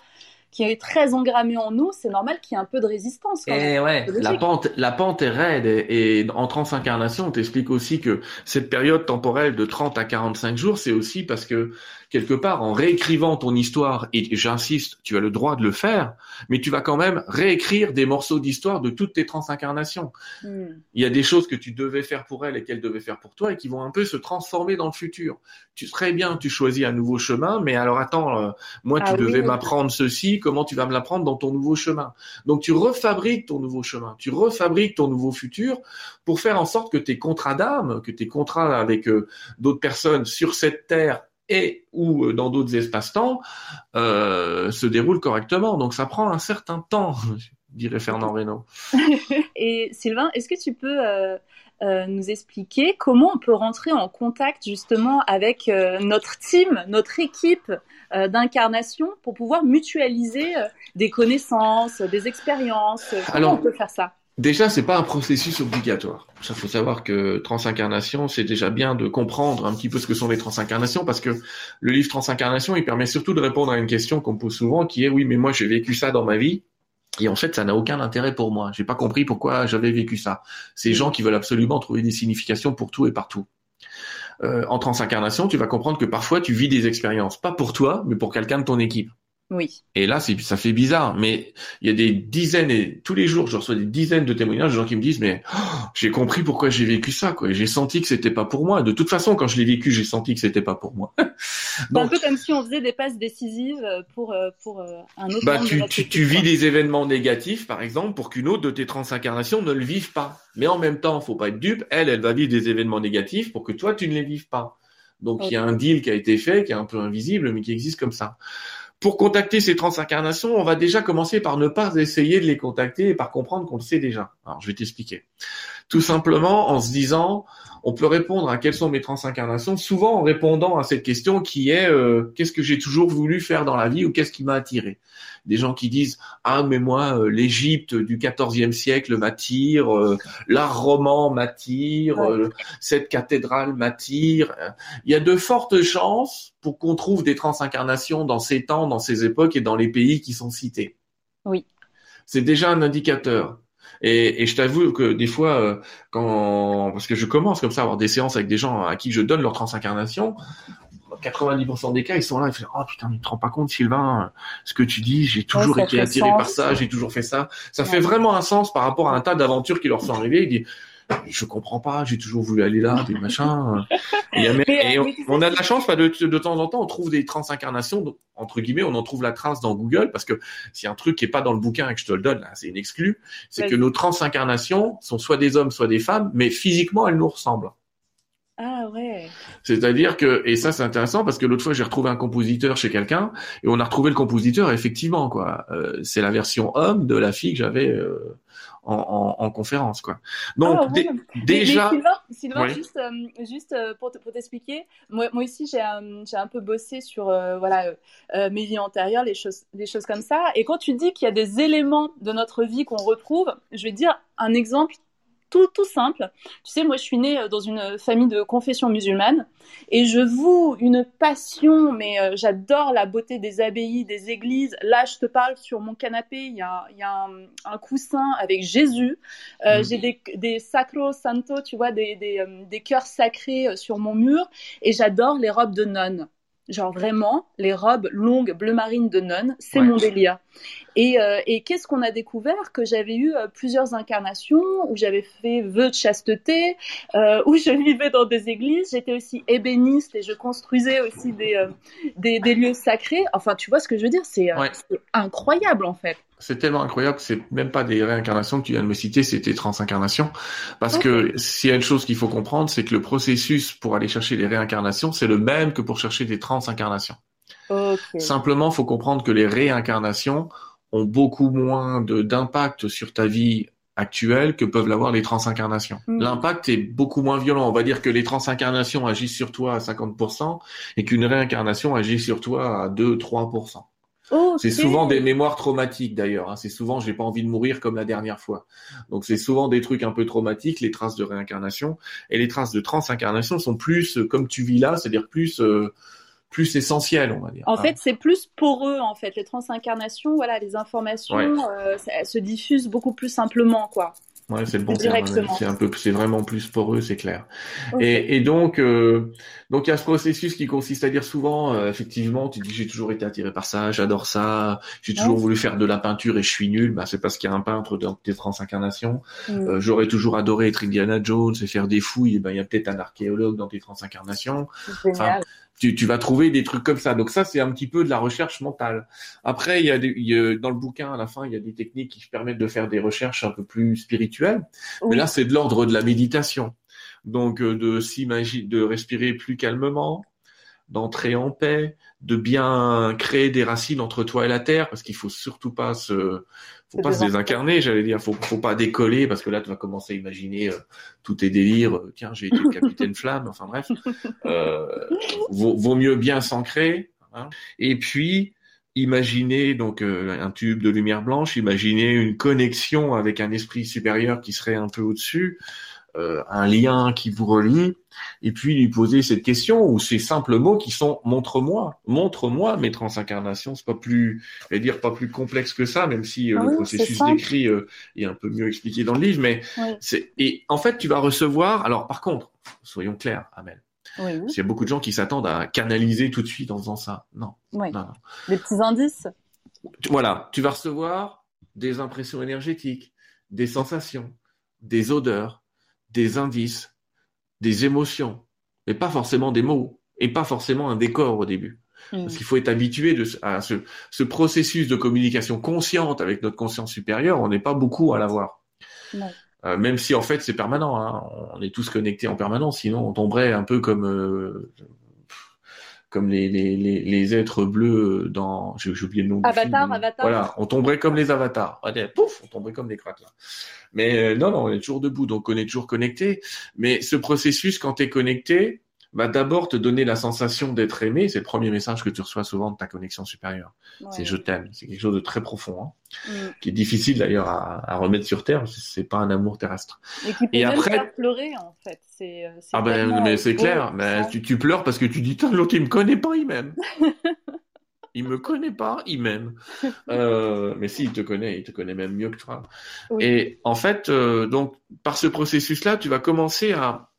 qui est très engrammé en nous, c'est normal qu'il y ait un peu de résistance. Quand
et ouais, la pente, la pente est raide et, et en transincarnation, on t'explique aussi que cette période temporelle de 30 à 45 jours, c'est aussi parce que quelque part, en réécrivant ton histoire, et j'insiste, tu as le droit de le faire, mais tu vas quand même réécrire des morceaux d'histoire de toutes tes transincarnations. Hmm. Il y a des choses que tu devais faire pour elle et qu'elle devait faire pour toi et qui vont un peu se transformer dans le futur. Tu serais bien, tu choisis un nouveau chemin, mais alors attends, euh, moi tu ah devais m'apprendre ceci, comment tu vas me l'apprendre dans ton nouveau chemin? Donc tu refabriques ton nouveau chemin, tu refabriques ton nouveau futur pour faire en sorte que tes contrats d'âme, que tes contrats avec euh, d'autres personnes sur cette terre et ou euh, dans d'autres espaces-temps euh, se déroulent correctement. Donc ça prend un certain temps, (laughs) dirait Fernand Reynaud. (laughs)
et Sylvain, est-ce que tu peux euh, euh, nous expliquer comment on peut rentrer en contact justement avec notre team, notre équipe d'incarnation pour pouvoir mutualiser des connaissances, des expériences? Comment on peut faire ça?
Déjà, c'est pas un processus obligatoire. Ça faut savoir que transincarnation, c'est déjà bien de comprendre un petit peu ce que sont les transincarnations, parce que le livre Transincarnation, il permet surtout de répondre à une question qu'on pose souvent, qui est oui, mais moi j'ai vécu ça dans ma vie, et en fait, ça n'a aucun intérêt pour moi. J'ai pas compris pourquoi j'avais vécu ça. Ces gens qui veulent absolument trouver des significations pour tout et partout. Euh, en transincarnation, tu vas comprendre que parfois tu vis des expériences, pas pour toi, mais pour quelqu'un de ton équipe.
Oui.
Et là, ça fait bizarre, mais il y a des dizaines et tous les jours, je reçois des dizaines de témoignages de gens qui me disent, mais oh, j'ai compris pourquoi j'ai vécu ça, quoi. J'ai senti que c'était pas pour moi. De toute façon, quand je l'ai vécu, j'ai senti que c'était pas pour moi. (laughs)
C'est un peu comme si on faisait des passes décisives pour euh, pour euh, un autre.
Bah, tu, tu, tu vis des événements négatifs, par exemple, pour qu'une autre de tes transincarnations ne le vive pas. Mais en même temps, faut pas être dupe. Elle, elle va vivre des événements négatifs pour que toi, tu ne les vives pas. Donc, il y a un deal qui a été fait, qui est un peu invisible, mais qui existe comme ça. Pour contacter ces transincarnations, on va déjà commencer par ne pas essayer de les contacter et par comprendre qu'on le sait déjà. Alors, je vais t'expliquer. Tout simplement en se disant, on peut répondre à quelles sont mes transincarnations, souvent en répondant à cette question qui est euh, qu'est-ce que j'ai toujours voulu faire dans la vie ou qu'est-ce qui m'a attiré? Des gens qui disent ah mais moi euh, l'Égypte du XIVe siècle m'attire, euh, l'art roman m'attire, cette cathédrale m'attire. Il y a de fortes chances pour qu'on trouve des transincarnations dans ces temps, dans ces époques et dans les pays qui sont cités.
Oui.
C'est déjà un indicateur. Et, et je t'avoue que des fois, euh, quand parce que je commence comme ça à avoir des séances avec des gens à qui je donne leur transincarnation, 90% des cas, ils sont là, ils font oh putain, mais tu te rends pas compte, Sylvain, ce que tu dis, j'ai toujours été attiré par ça, j'ai toujours fait ça. Ça fait vraiment un sens par rapport à un tas d'aventures qui leur sont arrivées. Ils disent je comprends pas, j'ai toujours voulu aller là, des machins. Et, on, a de la chance, pas de, de, temps en temps, on trouve des transincarnations, entre guillemets, on en trouve la trace dans Google, parce que s'il y a un truc qui est pas dans le bouquin et que je te le donne, c'est une exclue, c'est que nos transincarnations sont soit des hommes, soit des femmes, mais physiquement, elles nous ressemblent.
Ah ouais.
C'est-à-dire que et ça c'est intéressant parce que l'autre fois j'ai retrouvé un compositeur chez quelqu'un et on a retrouvé le compositeur effectivement quoi. Euh, c'est la version homme de la fille que j'avais euh, en, conférence quoi. Donc ah, déjà.
Sylvain, juste, euh, juste pour, t'expliquer, moi, moi aussi j'ai un, j'ai un peu bossé sur voilà mes vies antérieures, les choses, des choses comme ça. Et quand tu dis qu'il y a des éléments de notre vie qu'on retrouve, je vais dire un exemple tout, tout simple. Tu sais, moi, je suis née euh, dans une famille de confession musulmane et je voue une passion, mais euh, j'adore la beauté des abbayes, des églises. Là, je te parle sur mon canapé, il y a, y a un, coussin avec Jésus. Euh, mm. J'ai des, des sacro santo, tu vois, des, des, des cœurs sacrés sur mon mur et j'adore les robes de nonnes. Genre vraiment, les robes longues bleu marine de nonnes, c'est mon délire. Et, euh, et qu'est-ce qu'on a découvert Que j'avais eu euh, plusieurs incarnations où j'avais fait vœux de chasteté, euh, (laughs) où je vivais dans des églises. J'étais aussi ébéniste et je construisais aussi des, des, des, lieux sacrés. Enfin, tu vois ce que je veux dire C'est incroyable en fait.
C'est tellement incroyable que c'est même pas des réincarnations que tu viens de me citer, c'était transincarnations. Parce que s'il y a une chose qu'il faut comprendre, c'est que le processus pour aller chercher les réincarnations, c'est le même que pour chercher des transincarnations. Okay. Simplement, faut comprendre que les réincarnations ont beaucoup moins d'impact sur ta vie actuelle que peuvent l'avoir les transincarnations. Mm. L'impact est beaucoup moins violent. On va dire que les transincarnations agissent sur toi à 50% et qu'une réincarnation agit sur toi à 2-3%. C'est souvent des mémoires traumatiques d'ailleurs. Hein. C'est souvent j'ai pas envie de mourir comme la dernière fois. Donc c'est souvent des trucs un peu traumatiques, les traces de réincarnation et les traces de transincarnation sont plus euh, comme tu vis là, c'est-à-dire plus euh, plus essentielles, on va dire.
En fait, c'est plus pour eux en fait les transincarnations. Voilà, les informations euh, se diffusent beaucoup plus simplement quoi.
Ouais, c'est le bon. C'est un peu, c'est vraiment plus pour eux, c'est clair. Et, et, donc, euh, donc il y a ce processus qui consiste à dire souvent, euh, effectivement, tu dis j'ai toujours été attiré par ça, j'adore ça, j'ai toujours voulu faire de la peinture et je suis nul. Bah c'est parce qu'il y a un peintre dans tes transincarnations. Mm. Euh, J'aurais toujours adoré être Indiana Jones et faire des fouilles. Et ben il y a peut-être un archéologue dans tes transincarnations. Enfin, tu, tu, vas trouver des trucs comme ça. Donc ça, c'est un petit peu de la recherche mentale. Après, il y a, des, dans le bouquin, à la fin, il y a des techniques qui permettent de faire des recherches un peu plus spirituelles. Mais là, c'est de l'ordre de la méditation. Donc, euh, de s'imaginer, de respirer plus calmement, d'entrer en paix, de bien créer des racines entre toi et la terre, parce qu'il faut surtout pas se, faut pas se désincarner, j'allais dire, faut, faut pas décoller, parce que là tu vas commencer à imaginer euh, tous tes délires. Euh, tiens, j'ai été le capitaine (laughs) flamme, enfin bref, euh, vaut, vaut, mieux bien s'ancrer. Hein. Et puis imaginez donc euh, un tube de lumière blanche, imaginez une connexion avec un esprit supérieur qui serait un peu au-dessus. Euh, un lien qui vous relie, et puis lui poser cette question ou ces simples mots qui sont montre-moi, montre-moi mes transincarnations. C'est pas plus, je vais dire pas plus complexe que ça, même si euh, le processus d'écrit euh, est un peu mieux expliqué dans le livre. Mais c'est et en fait tu vas recevoir. Alors par contre, soyons clairs, Amel. Oui, Il y a beaucoup de gens qui s'attendent à canaliser tout de suite en faisant ça. Non.
non, non. Des petits indices?
Voilà, tu vas recevoir des impressions énergétiques, des sensations, des odeurs, des indices, des émotions, mais pas forcément des mots, et pas forcément un décor au début. Mm. Parce qu'il faut être habitué de, à ce, ce, processus de communication consciente avec notre conscience supérieure, on n'est pas beaucoup à l'avoir. Euh, même si en fait c'est permanent, hein. on est tous connectés en permanence, sinon on tomberait un peu comme euh, comme les, les, les, les, êtres bleus dans j'ai oublié le nom
Avatar, Avatar.
Voilà, on tomberait comme les avatars. Pouf, on tomberait comme des craques là. Mais euh, non, non, on est toujours debout, donc on est toujours connecté. Mais ce processus, quand tu es connecté, va d'abord te donner la sensation d'être aimé. C'est le premier message que tu reçois souvent de ta connexion supérieure. C'est je t'aime. C'est quelque chose de très profond, hein, mm. qui est difficile d'ailleurs à, à, remettre sur terre. C'est pas un amour terrestre.
Et qui peut Et même après, faire pleurer en fait. C'est. Euh,
ah ben, mais c'est clair. Mais tu, tu, pleures parce que tu dis, l'autre il me connaît pas, il m'aime. (laughs) il me connaît pas, il m'aime. (laughs) Euh, mais si, il te connaît, il te connaît même mieux que toi. Et en fait, euh, donc, par ce processus-là, tu vas commencer à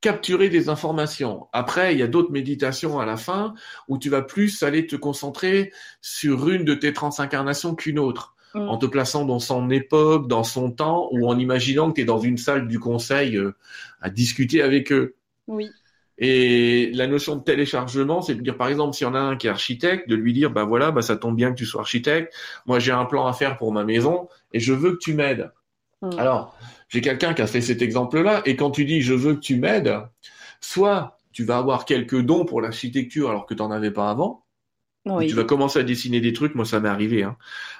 capturer des informations. Après, il y a d'autres méditations à la fin où tu vas plus aller te concentrer sur une de tes transincarnations qu'une autre. Mm. En te plaçant dans son époque, dans son temps, ou en imaginant que tu es dans une salle du conseil euh, à discuter avec eux.
Oui.
Et la notion de téléchargement, c'est de dire, par exemple, s'il y en a un qui est architecte, de lui dire, bah voilà, bah ça tombe bien que tu sois architecte. Moi, j'ai un plan à faire pour ma maison et je veux que tu m'aides. Hmm. Alors, j'ai quelqu'un qui a fait cet exemple-là, et quand tu dis je veux que tu m'aides, soit tu vas avoir quelques dons pour l'architecture alors que tu n'en avais pas avant, tu vas commencer à dessiner des trucs, moi ça m'est arrivé. Hein.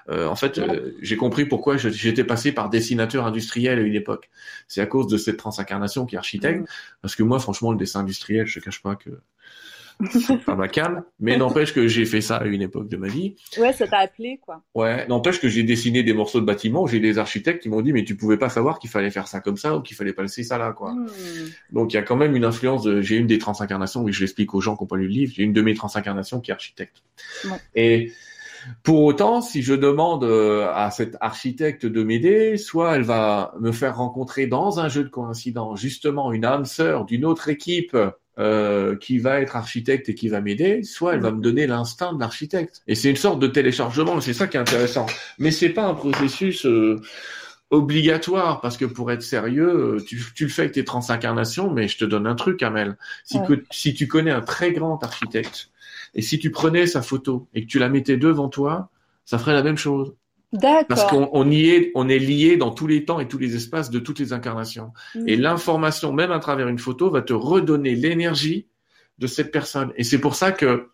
Euh, en fait, euh, j'ai compris pourquoi j'étais passé par dessinateur industriel à une époque. C'est à cause de cette transincarnation qui est architecte. Mm. Parce que moi, franchement, le dessin industriel, je te cache pas que (laughs) pas ma cam, mais n'empêche que j'ai fait ça à une époque de ma vie.
Ouais, ça t'a appelé, quoi.
Ouais, n'empêche que j'ai dessiné des morceaux de bâtiments, j'ai des architectes qui m'ont dit, mais tu pouvais pas savoir qu'il fallait faire ça comme ça ou qu'il fallait pas laisser ça là, quoi. Hmm. Donc il y a quand même une influence de, j'ai une des transincarnations, oui, je l'explique aux gens qui ont pas lu le livre, j'ai une de mes transincarnations qui est architecte. Et, pour autant, si je demande euh, à cette architecte de m'aider, soit elle va me faire rencontrer dans un jeu de coïncidence justement une âme sœur d'une autre équipe euh, qui va être architecte et qui va m'aider, soit elle va me donner l'instinct de l'architecte. Et c'est une sorte de téléchargement, c'est ça qui est intéressant. Mais c'est pas un processus euh, obligatoire parce que pour être sérieux, tu, tu, le fais avec tes transincarnations, mais je te donne un truc, Amel. Si, que, si tu connais un très grand architecte et si tu prenais sa photo et que tu la mettais devant toi, ça ferait la même chose. Parce qu'on y est, on est lié dans tous les temps et tous les espaces de toutes les incarnations. Mm. Et l'information, même à travers une photo, va te redonner l'énergie de cette personne. Et c'est pour ça que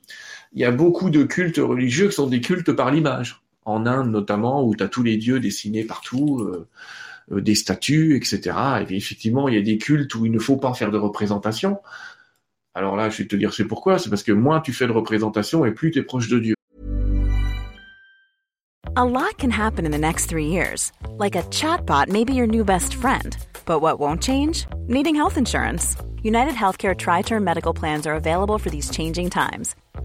il y a beaucoup de cultes religieux qui sont des cultes par l'image. En Inde notamment, où tu as tous les dieux dessinés partout, euh, euh, des statues, etc. Et effectivement, il y a des cultes où il ne faut pas faire de représentation. Alors là, je vais te dire c'est pourquoi. C'est parce que moins tu fais de représentation et plus tu es proche de Dieu.
A lot can happen in the next three years. Like a chatbot may be your new best friend. But what won't change? Needing health insurance. United Healthcare Tri Term Medical Plans are available for these changing times.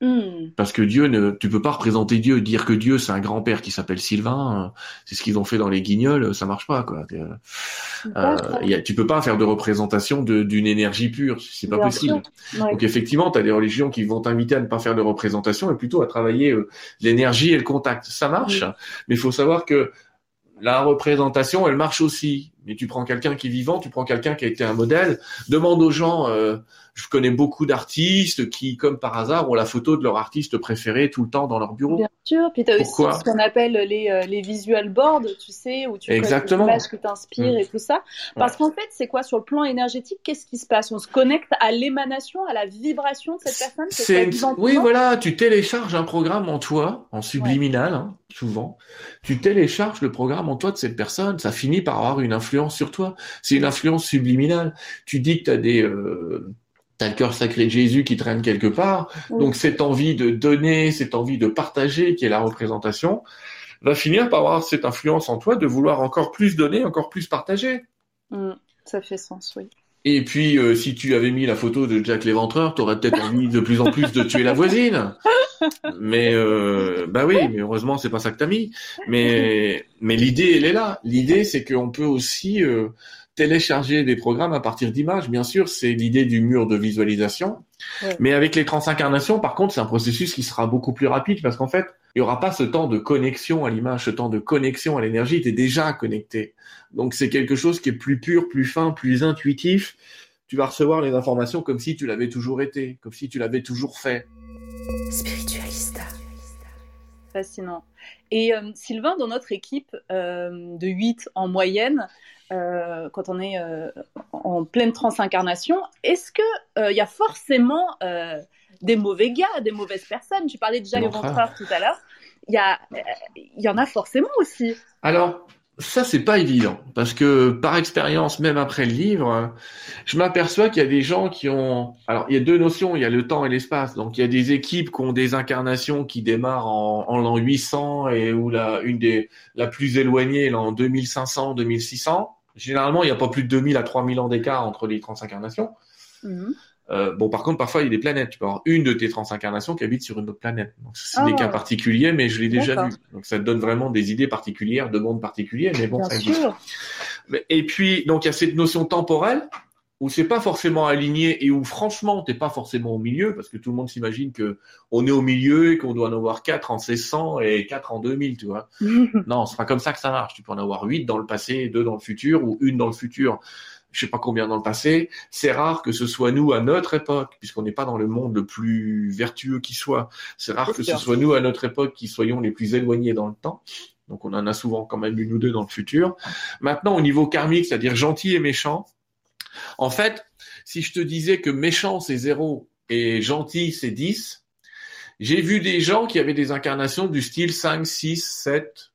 Hmm. Parce que Dieu ne, tu peux pas représenter Dieu, dire que Dieu c'est un grand-père qui s'appelle Sylvain, euh, c'est ce qu'ils ont fait dans les Guignols, ça marche pas quoi. Euh, euh tu peux pas faire de représentation d'une énergie pure, c'est pas possible. Donc effectivement, tu as des religions qui vont t'inviter à ne pas faire de représentation et plutôt à travailler euh, l'énergie et le contact. Ça marche, mais il faut savoir que la représentation, elle marche aussi. Mais tu prends quelqu'un qui est vivant, tu prends quelqu'un qui a été un modèle. Demande aux gens, euh, je connais beaucoup d'artistes qui, comme par hasard, ont la photo de leur artiste préféré tout le temps dans leur bureau.
Bien sûr, puis tu as aussi ce qu'on appelle les, euh, les visual boards, tu sais, où tu Exactement. les images qui t'inspirent mm. et tout ça. Parce qu'en fait, c'est quoi sur le plan énergétique? Qu'est-ce qui se passe? On se connecte à l'émanation, à la vibration de cette personne
c'est Oui, voilà, tu télécharges un programme en toi, en subliminal, hein, souvent. Tu télécharges le programme en toi de cette personne, ça finit par avoir une influence sur toi. C'est une influence subliminale. Tu dis que tu as des... Euh, t'as le cœur sacré de Jésus qui traîne quelque part. Donc cette envie de donner, cette envie de partager, qui est la représentation, va finir par avoir cette influence en toi de vouloir encore plus donner, encore plus partager.
Mm, ça fait sens, oui.
Et puis, euh, si tu avais mis la photo de Jack l'Éventreur, t'aurais peut-être envie de plus en plus de tuer la voisine. Mais euh, bah oui, mais heureusement c'est pas ça que t'as mis. Mais mais l'idée elle est là. L'idée c'est qu'on peut aussi euh, télécharger des programmes à partir d'images. Bien sûr, c'est l'idée du mur de visualisation. Mais avec les transincarnations, par contre, c'est un processus qui sera beaucoup plus rapide parce qu'en fait, il n'y aura pas ce temps de connexion à l'image, ce temps de connexion à l'énergie. Tu es déjà connecté. Donc c'est quelque chose qui est plus pur, plus fin, plus intuitif. Tu vas recevoir les informations comme si tu l'avais toujours été, comme si tu l'avais toujours fait.
Spiritualista. Fascinant. Et euh, Sylvain, dans notre équipe euh, de 8 en moyenne, euh, quand on est euh, en pleine transincarnation, est-ce qu'il il y a forcément des mauvais gars, des mauvaises personnes? Tu parlais de Jacques Ventreur tout à l'heure. Il y, y en a forcément aussi.
Alors, ça, c'est pas évident parce que par expérience, même après le livre, je m'aperçois qu'il y a des gens qui ont. Alors, il y a deux notions. Il y a le temps et l'espace. Donc, il y a des équipes qui ont des incarnations qui démarrent en, en l'an 800 et où la une des la plus éloignée est en 2500, 2600. Généralement, il n'y a pas plus de 2000 à 3000 ans d'écart entre les transincarnations. Mmh. Euh, bon, par contre, parfois, il y a des planètes. Tu peux avoir une de tes transincarnations qui habite sur une autre planète. Donc, c'est des ah. cas particuliers, mais je l'ai déjà vu. Donc, ça te donne vraiment des idées particulières, de mondes particuliers, mais bon, ça existe. Et puis, donc, il y a cette notion temporelle où c'est pas forcément aligné et où franchement t'es pas forcément au milieu parce que tout le monde s'imagine que on est au milieu et qu'on doit en avoir quatre en 1600 et quatre en 2000 tu vois (laughs) non c'est pas comme ça que ça marche tu peux en avoir huit dans le passé deux dans le futur ou une dans le futur je sais pas combien dans le passé, c'est rare que ce soit nous à notre époque, puisqu'on n'est pas dans le monde le plus vertueux qui soit. C'est rare que ce soit nous à notre époque qui soyons les plus éloignés dans le temps. Donc on en a souvent quand même une ou deux dans le futur. Maintenant, au niveau karmique, c'est-à-dire gentil et méchant, en fait, si je te disais que méchant c'est zéro et gentil c'est 10, j'ai vu des gens qui avaient des incarnations du style 5, 6, 7,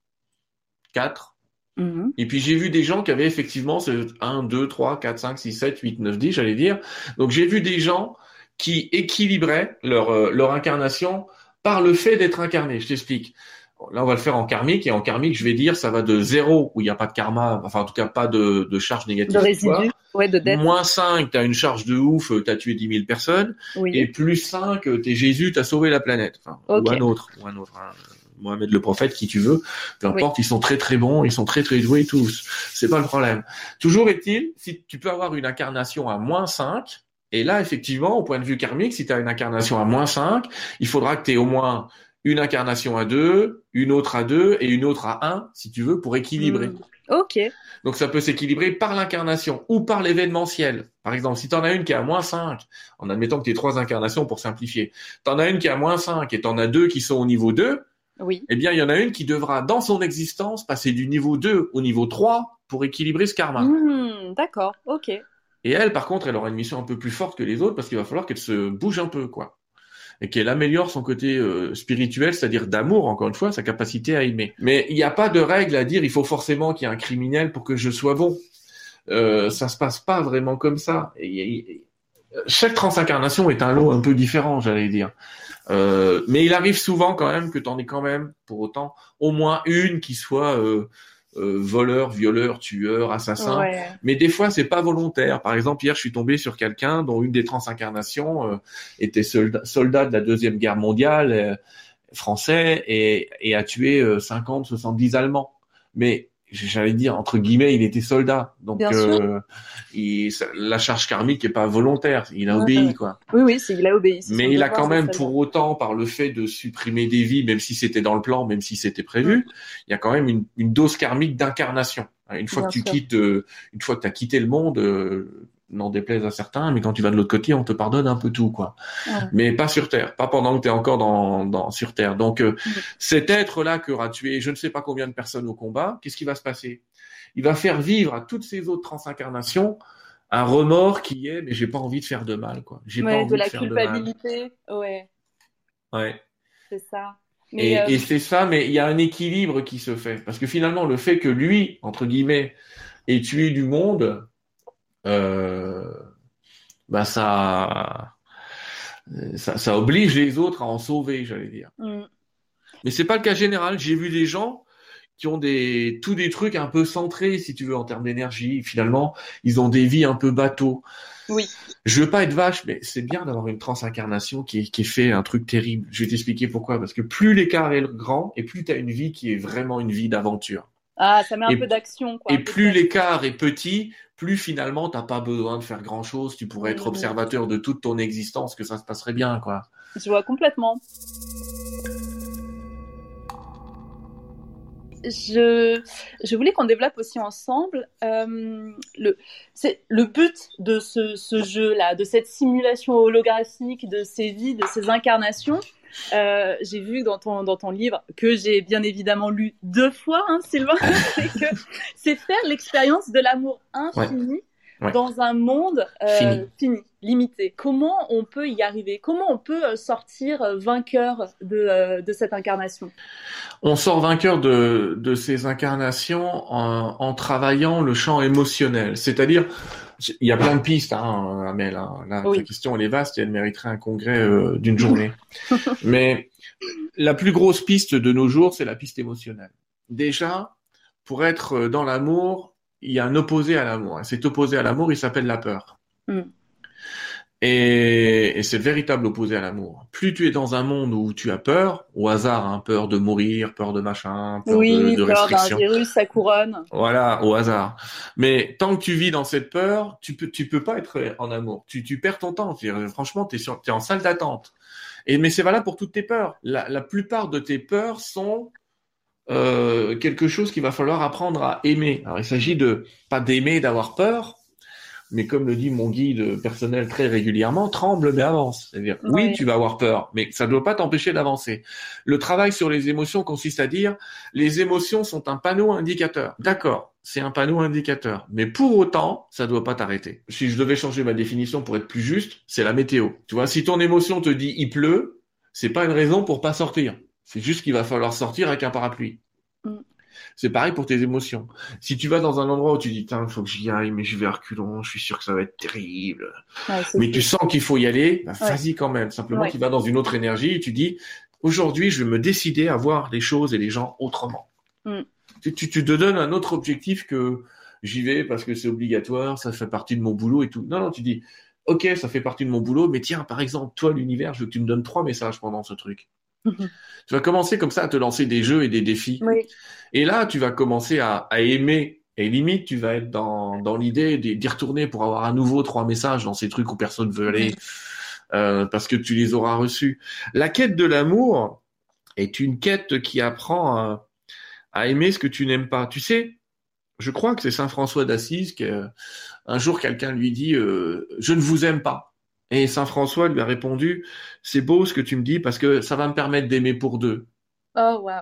4, Mhm. Et puis j'ai vu des gens qui avaient effectivement ce 1, 2, 3, 4, 5, 6, 7, 8, 9, 10, j'allais dire. Donc j'ai vu des gens qui équilibraient leur, euh, leur incarnation par le fait d'être incarné. Je t'explique. Là, on va le faire en karmique, et en karmique, je vais dire, ça va de zéro, où il n'y a pas de karma, enfin, en tout cas, pas de, de charge négative.
De résidus, ouais, de dette.
Moins 5, tu as une charge de ouf, tu as tué 10 000 personnes. Et plus 5, t'es Jésus, tu as sauvé la planète. Enfin, Ou un autre, ou un autre. Hein. Mohamed le prophète, qui tu veux, peu importe, ils sont très très bons, ils sont très très doués tous. C'est pas le problème. Toujours est-il, si tu peux avoir une incarnation à moins 5, et là, effectivement, au point de vue karmique, si tu as une incarnation à moins 5, il faudra que tu aies au moins une incarnation à 2, une autre à 2 et une autre à 1, si tu veux, pour équilibrer. Hmm.
Ok.
Donc ça peut s'équilibrer par l'incarnation ou par l'événementiel. Par exemple, si tu en as une qui est à moins 5, en admettant que tu aies trois incarnations pour simplifier, tu en as une qui est à moins 5 et tu en as deux qui sont au niveau 2,
oui.
eh bien, il y en a une qui devra, dans son existence, passer du niveau 2 au niveau 3 pour équilibrer ce karma.
Hmm, d'accord, ok.
Et elle, par contre, elle aura une mission un peu plus forte que les autres parce qu'il va falloir qu'elle se bouge un peu, quoi. Et qu'elle améliore son côté euh, spirituel, c'est-à-dire d'amour, encore une fois, sa capacité à aimer. Mais il n'y a pas de règle à dire il faut forcément qu'il y ait un criminel pour que je sois bon. Euh, ça se passe pas vraiment comme ça. Et, chaque transincarnation est un lot un peu différent, j'allais dire. Euh, mais il arrive souvent quand même que tu en aies quand même, pour autant, au moins une qui soit euh, euh, voleur, violeur, tueur, assassin. Mais des fois, c'est pas volontaire. Par exemple, hier, je suis tombé sur quelqu'un dont une des transincarnations était soldat, soldat, de la deuxième guerre mondiale, français, et, et a tué 50, 70 Allemands. Mais j'allais dire entre guillemets, il était soldat, donc euh, il, la charge karmique est pas volontaire, il a obéi quoi.
Oui oui, il a obéi.
Mais il a quand même pour autant, par le fait de supprimer des vies, même si c'était dans le plan, même si c'était prévu, il y a quand même une, une dose karmique d'incarnation. Une fois que tu quittes, euh, une fois que tu as quitté le monde, euh, n'en déplaise à certains, mais quand tu vas de l'autre côté, on te pardonne un peu tout, quoi. Mais pas sur Terre, pas pendant que tu es encore dans, dans, sur Terre. Donc, euh, cet être-là qui aura tué je ne sais pas combien de personnes au combat, qu'est-ce qui va se passer? Il va faire vivre à toutes ces autres transincarnations un remords qui est, mais j'ai pas envie de faire de mal, quoi. J'ai pas envie de,
la
faire
culpabilité, ouais.
Ouais.
C'est ça.
et, euh, et c'est ça, mais il y a un équilibre qui se fait. Parce que finalement, le fait que lui, entre guillemets, ait tué du monde, bah ça, ça, ça, oblige les autres à en sauver, j'allais dire. Mm. Mais c'est pas le cas général. J'ai vu des gens qui ont des tous des trucs un peu centrés, si tu veux, en termes d'énergie. Finalement, ils ont des vies un peu bateaux.
Oui.
Je veux pas être vache, mais c'est bien d'avoir une transincarnation qui, qui fait un truc terrible. Je vais t'expliquer pourquoi. Parce que plus l'écart est grand, et plus tu as une vie qui est vraiment une vie d'aventure.
Ah, ça met un peu d'action.
Et plus l'écart est petit, plus finalement t'as pas besoin de faire grand chose. Tu pourrais être observateur de toute ton existence, que ça se passerait bien, quoi.
Je vois complètement. Je, je voulais qu'on développe aussi ensemble euh, le, c'est le but de ce, ce jeu-là, de cette simulation holographique, de ces vies, de ces incarnations. Euh, j'ai vu dans ton, dans ton livre, que j'ai bien évidemment lu deux fois, hein, Sylvain, (laughs) c'est que c'est faire l'expérience de l'amour infini dans un monde euh, fini. limité. Comment on peut y arriver? Comment on peut euh, sortir vainqueur de, de cette incarnation?
On sort vainqueur de, de ces incarnations en, en travaillant le champ émotionnel, c'est-à-dire il y a plein de pistes, hein, Amel. Hein. La, question, elle est vaste et elle mériterait un congrès euh, d'une journée. (laughs) Mais la plus grosse piste de nos jours, c'est la piste émotionnelle. Déjà, pour être euh, dans l'amour, il y a un opposé à l'amour. Cet opposé à l'amour, il s'appelle la peur. Mm. Et, c'est le véritable opposé à l'amour. Plus tu es dans un monde où tu as peur, au hasard, hein, peur de mourir, peur de machin, peur de, de peur d'un
virus, ça couronne.
Voilà, au hasard. Mais tant que tu vis dans cette peur, tu peux, tu peux pas être en amour. Tu, tu perds ton temps. Franchement, tu es en salle d'attente. Et mais c'est valable pour toutes tes peurs. La, la plupart de tes peurs sont euh, quelque chose qu'il va falloir apprendre à aimer. Alors il s'agit de pas d'aimer, d'avoir peur, mais comme le dit mon guide personnel très régulièrement, tremble mais avance. C'est-à-dire, oui, tu vas avoir peur, mais ça ne doit pas t'empêcher d'avancer. Le travail sur les émotions consiste à dire, les émotions sont un panneau indicateur. D'accord, c'est un panneau indicateur, mais pour autant, ça ne doit pas t'arrêter. Si je devais changer ma définition pour être plus juste, c'est la météo. Tu vois, si ton émotion te dit il pleut, c'est pas une raison pour pas sortir. C'est juste qu'il va falloir sortir avec un parapluie. Mm. C'est pareil pour tes émotions. Si tu vas dans un endroit où tu dis, il faut que j'y aille, mais je vais à reculons, je suis sûr que ça va être terrible. mais tu sens qu'il faut y aller, bah, vas-y quand même. Simplement, tu vas dans une autre énergie et tu dis, aujourd'hui, je vais me décider à voir les choses et les gens autrement. Mm. Tu, tu, te donnes un autre objectif que j'y vais parce que c'est obligatoire, ça fait partie de mon boulot et tout. Non, non, tu dis, ok, ça fait partie de mon boulot, mais tiens, par exemple, toi, l'univers, je veux que tu me donnes trois messages pendant ce truc. Tu vas commencer comme ça à te lancer des jeux et des défis. Et là, tu vas commencer à, aimer. Et limite, tu vas être dans, dans l'idée d'y retourner pour avoir à nouveau trois messages dans ces trucs où personne veut aller, euh, parce que tu les auras reçus. La quête de l'amour est une quête qui apprend à, à aimer ce que tu n'aimes pas. Tu sais, je crois que c'est Saint François d'Assise que un jour quelqu'un lui dit euh, je ne vous aime pas et Saint François lui a répondu c'est beau ce que tu me dis parce que ça va me permettre d'aimer pour deux.
Oh wow.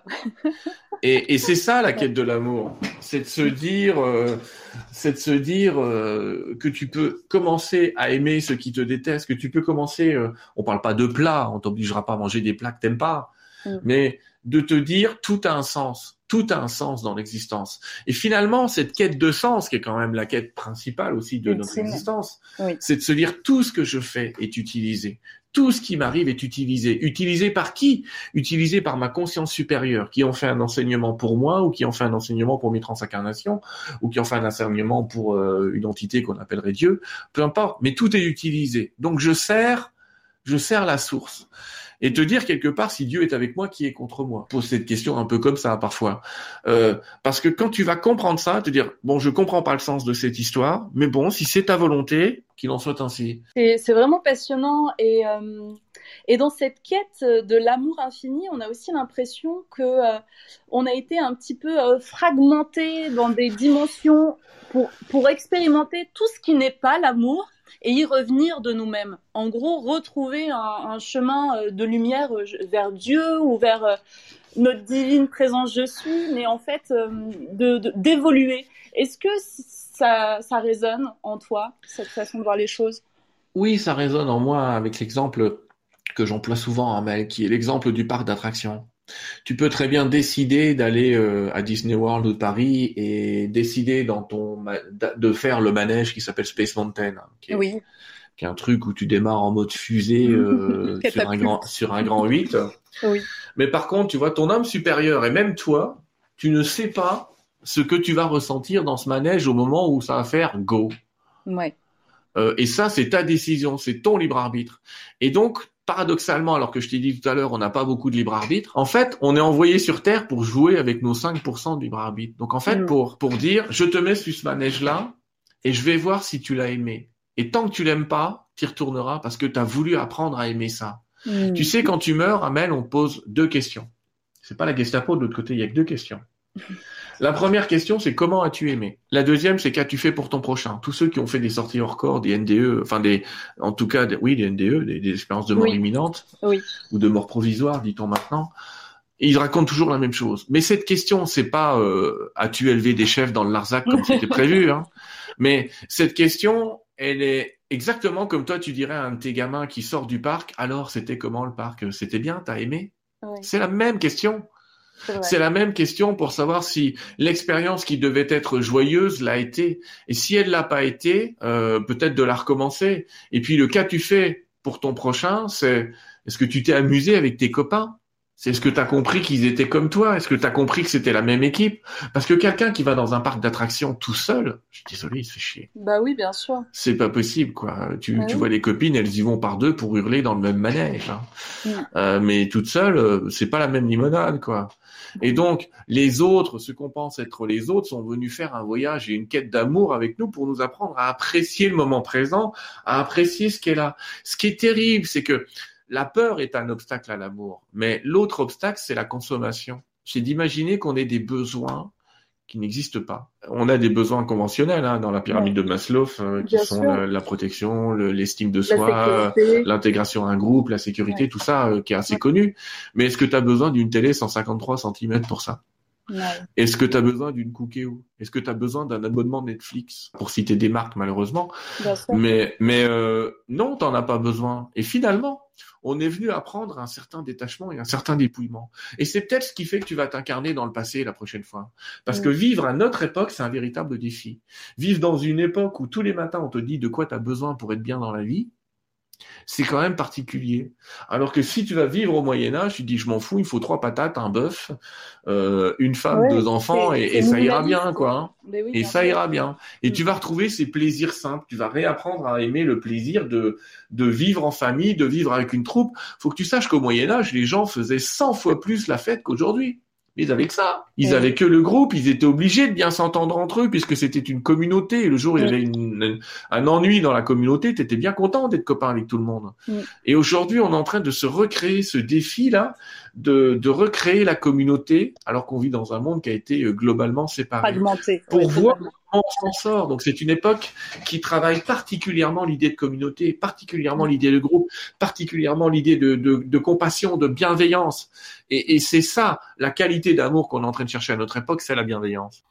et, et c'est ça la (laughs) quête de l'amour, c'est de se dire euh, c'est de se dire euh, que tu peux commencer à aimer ceux qui te détestent, que tu peux commencer on parle pas de plats, on t'obligera pas à manger des plats que t'aimes pas, mm. mais de te dire tout a un sens tout a un sens dans l'existence. Et finalement, cette quête de sens, qui est quand même la quête principale aussi de notre existence, c'est de se dire tout ce que je fais est utilisé. Tout ce qui m'arrive est utilisé. Utilisé par qui? Utilisé par ma conscience supérieure, qui ont fait un enseignement pour moi, ou qui ont fait un enseignement pour mes transincarnations, ou qui ont fait un enseignement pour euh, une entité qu'on appellerait Dieu. Peu importe, mais tout est utilisé. Donc je sers, je sers la source et te dire quelque part si Dieu est avec moi, qui est contre moi. Pose cette question un peu comme ça parfois, euh, parce que quand tu vas comprendre ça, te dire bon, je comprends pas le sens de cette histoire, mais bon, si c'est ta volonté, qu'il en soit ainsi.
C'est vraiment passionnant et euh, et dans cette quête de l'amour infini, on a aussi l'impression que euh, on a été un petit peu euh, fragmenté dans des dimensions pour pour expérimenter tout ce qui n'est pas l'amour et y revenir de nous-mêmes. En gros, retrouver un, chemin euh, de lumière euh, vers Dieu ou vers notre divine présence je suis, mais en fait d'évoluer. Est-ce que ça, ça résonne en toi, cette façon de voir les choses?
Oui, ça résonne en moi avec l'exemple que j'emploie souvent, Amel, qui est l'exemple du parc d'attractions. Tu peux très bien décider d'aller euh, à Disney World ou de Paris et décider dans ton de faire le manège qui s'appelle Space Mountain, qui est, qui est un truc où tu démarres en mode fusée euh, (laughs) sur un grand sur un grand 8. Oui. Mais par contre, tu vois ton âme supérieure et même toi, tu ne sais pas ce que tu vas ressentir dans ce manège au moment où ça va faire go.
Ouais.
Euh, et ça, c'est ta décision, c'est ton libre arbitre. Et donc, paradoxalement, alors que je t'ai dit tout à l'heure, on n'a pas beaucoup de libre arbitre, en fait, on est envoyé sur Terre pour jouer avec nos 5% de libre arbitre. Donc en fait, mm. pour, pour dire, je te mets sur ce manège-là et je vais voir si tu l'as aimé. Et tant que tu l'aimes pas, tu y retourneras parce que tu as voulu apprendre à aimer ça. Mm. Tu sais, quand tu meurs, Amel, on pose deux questions. C'est pas la Gestapo, de l'autre côté, il y a que deux questions. La première question, c'est comment as-tu aimé? La deuxième, c'est qu'as-tu fait pour ton prochain? Tous ceux qui ont fait des sorties hors corps, des NDE, enfin des, en tout cas, des, oui, des NDE, des, expériences de mort imminente, ou de mort provisoire, dit-on maintenant, ils racontent toujours la même chose. Mais cette question, c'est pas euh, as-tu élevé des chefs dans le Larzac comme c'était (laughs) prévu, hein? Mais cette question, elle est exactement comme toi, tu dirais à un de tes gamins qui sort du parc. Alors, c'était comment le parc? C'était bien? T'as aimé? C'est la même question. C'est la même question pour savoir si l'expérience qui devait être joyeuse l'a été. Et si elle l'a pas été, euh, peut-être de la recommencer. Et puis le cas tu fais pour ton prochain, c'est est-ce que tu t'es amusé avec tes copains? C'est ce que tu as compris qu'ils étaient comme toi? Est-ce que tu as compris que c'était la même équipe? Parce que quelqu'un qui va dans un parc d'attractions tout seul, je suis désolé, il se fait chier.
Bah oui, bien sûr.
C'est pas possible, quoi. Tu, bah tu vois les copines, elles y vont par deux pour hurler dans le même manège. Hein. Euh, mais toute seule, euh, c'est pas la même limonade, quoi. Et donc, les autres, ceux qu'on pense être les autres, sont venus faire un voyage et une quête d'amour avec nous pour nous apprendre à apprécier le moment présent, à apprécier ce qui est là. Ce qui est terrible, c'est que la peur est un obstacle à l'amour, mais l'autre obstacle, c'est la consommation. C'est d'imaginer qu'on ait des besoins qui n'existent pas. On a des besoins conventionnels hein, dans la pyramide de Maslow, euh, qui sont la, protection, l'estime de soi, l'intégration à un groupe, la sécurité, tout ça euh, qui est assez connu. Mais est-ce que tu as besoin d'une télé 153 cm pour ça? Est-ce que tu as besoin d'une Cookéo Est-ce que tu as besoin d'un abonnement Netflix? Pour citer des marques, malheureusement. Mais, mais euh, non, tu n'en as pas besoin. Et finalement, on est venu apprendre un certain détachement et un certain dépouillement. Et c'est peut-être ce qui fait que tu vas t'incarner dans le passé la prochaine fois. Parce que vivre à notre époque, c'est un véritable défi. Vivre dans une époque où tous les matins on te dit de quoi tu as besoin pour être bien dans la vie, c'est quand même particulier. Alors que si tu vas vivre au Moyen Âge, tu dis je m'en fous, il faut trois patates, un bœuf, euh, une femme, deux enfants, et, ça ira bien, quoi. Hein. et ça ira bien. Et mm. tu vas retrouver ces plaisirs simples. Tu vas réapprendre à aimer le plaisir de de vivre en famille, de vivre avec une troupe. Faut que tu saches qu'au Moyen Âge, les gens faisaient 100 fois plus la fête qu'aujourd'hui. Ils avaient que ça. Ils avaient que le groupe. Ils étaient obligés de bien s'entendre entre eux puisque c'était une communauté. Et le jour où il y avait un ennui dans la communauté, tu étais bien content d'être copain avec tout le monde. Et aujourd'hui, on est en train de se recréer ce défi-là de, de recréer la communauté alors qu'on vit dans un monde qui a été euh, globalement séparé.
Fragmenté.
Pour voir comment on s'en sort. Donc c'est une époque qui travaille particulièrement l'idée de communauté, particulièrement l'idée de groupe, particulièrement l'idée de, de, de, compassion, de bienveillance. Et, et c'est ça, la qualité d'amour qu'on est en train de chercher à notre époque, c'est la bienveillance.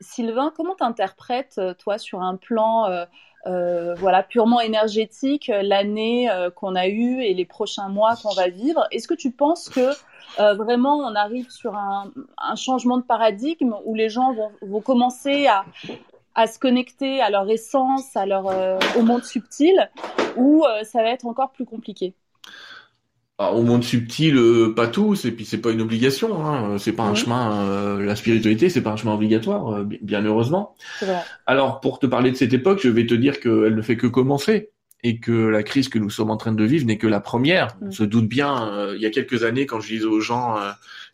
Sylvain, comment t'interprètes, euh, toi, sur un plan euh, euh, voilà, purement énergétique, euh, l'année euh, qu'on a eue et les prochains mois qu'on va vivre. Est-ce que tu penses que vraiment on arrive sur un, changement de paradigme où les gens vont, commencer à, à, se connecter à leur essence, à leur, au monde subtil, ou ça va être encore plus compliqué?
Au monde subtil, euh, pas tous, et puis c'est pas une obligation, hein, c'est pas un chemin. Euh, la spiritualité, c'est pas un chemin obligatoire, euh, bien heureusement. Alors, pour te parler de cette époque, je vais te dire qu'elle ne fait que commencer et que la crise que nous sommes en train de vivre n'est que la première. Mm. On se doute bien, il y a quelques années, quand je disais aux gens,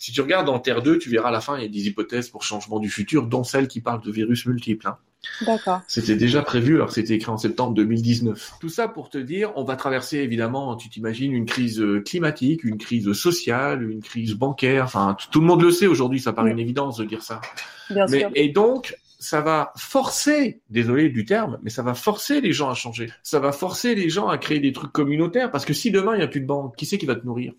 si tu regardes en Terre 2, tu verras à la fin, il y a des hypothèses pour changement du futur, dont celle qui parle de virus multiples. Hein.
D'accord.
C'était déjà prévu alors c'était écrit en septembre 2019. Tout ça pour te dire, on va traverser évidemment, tu t'imagines, une crise euh, climatique, une crise sociale, une crise bancaire. Enfin, tout le monde le sait aujourd'hui, ça paraît une évidence de dire ça.
Bien sûr.
Et donc, ça va forcer, désolé du terme, mais ça va forcer les gens à changer. Ça va forcer les gens à créer des trucs communautaires parce que si demain il n'y a plus de banque, qui c'est qui va te nourrir?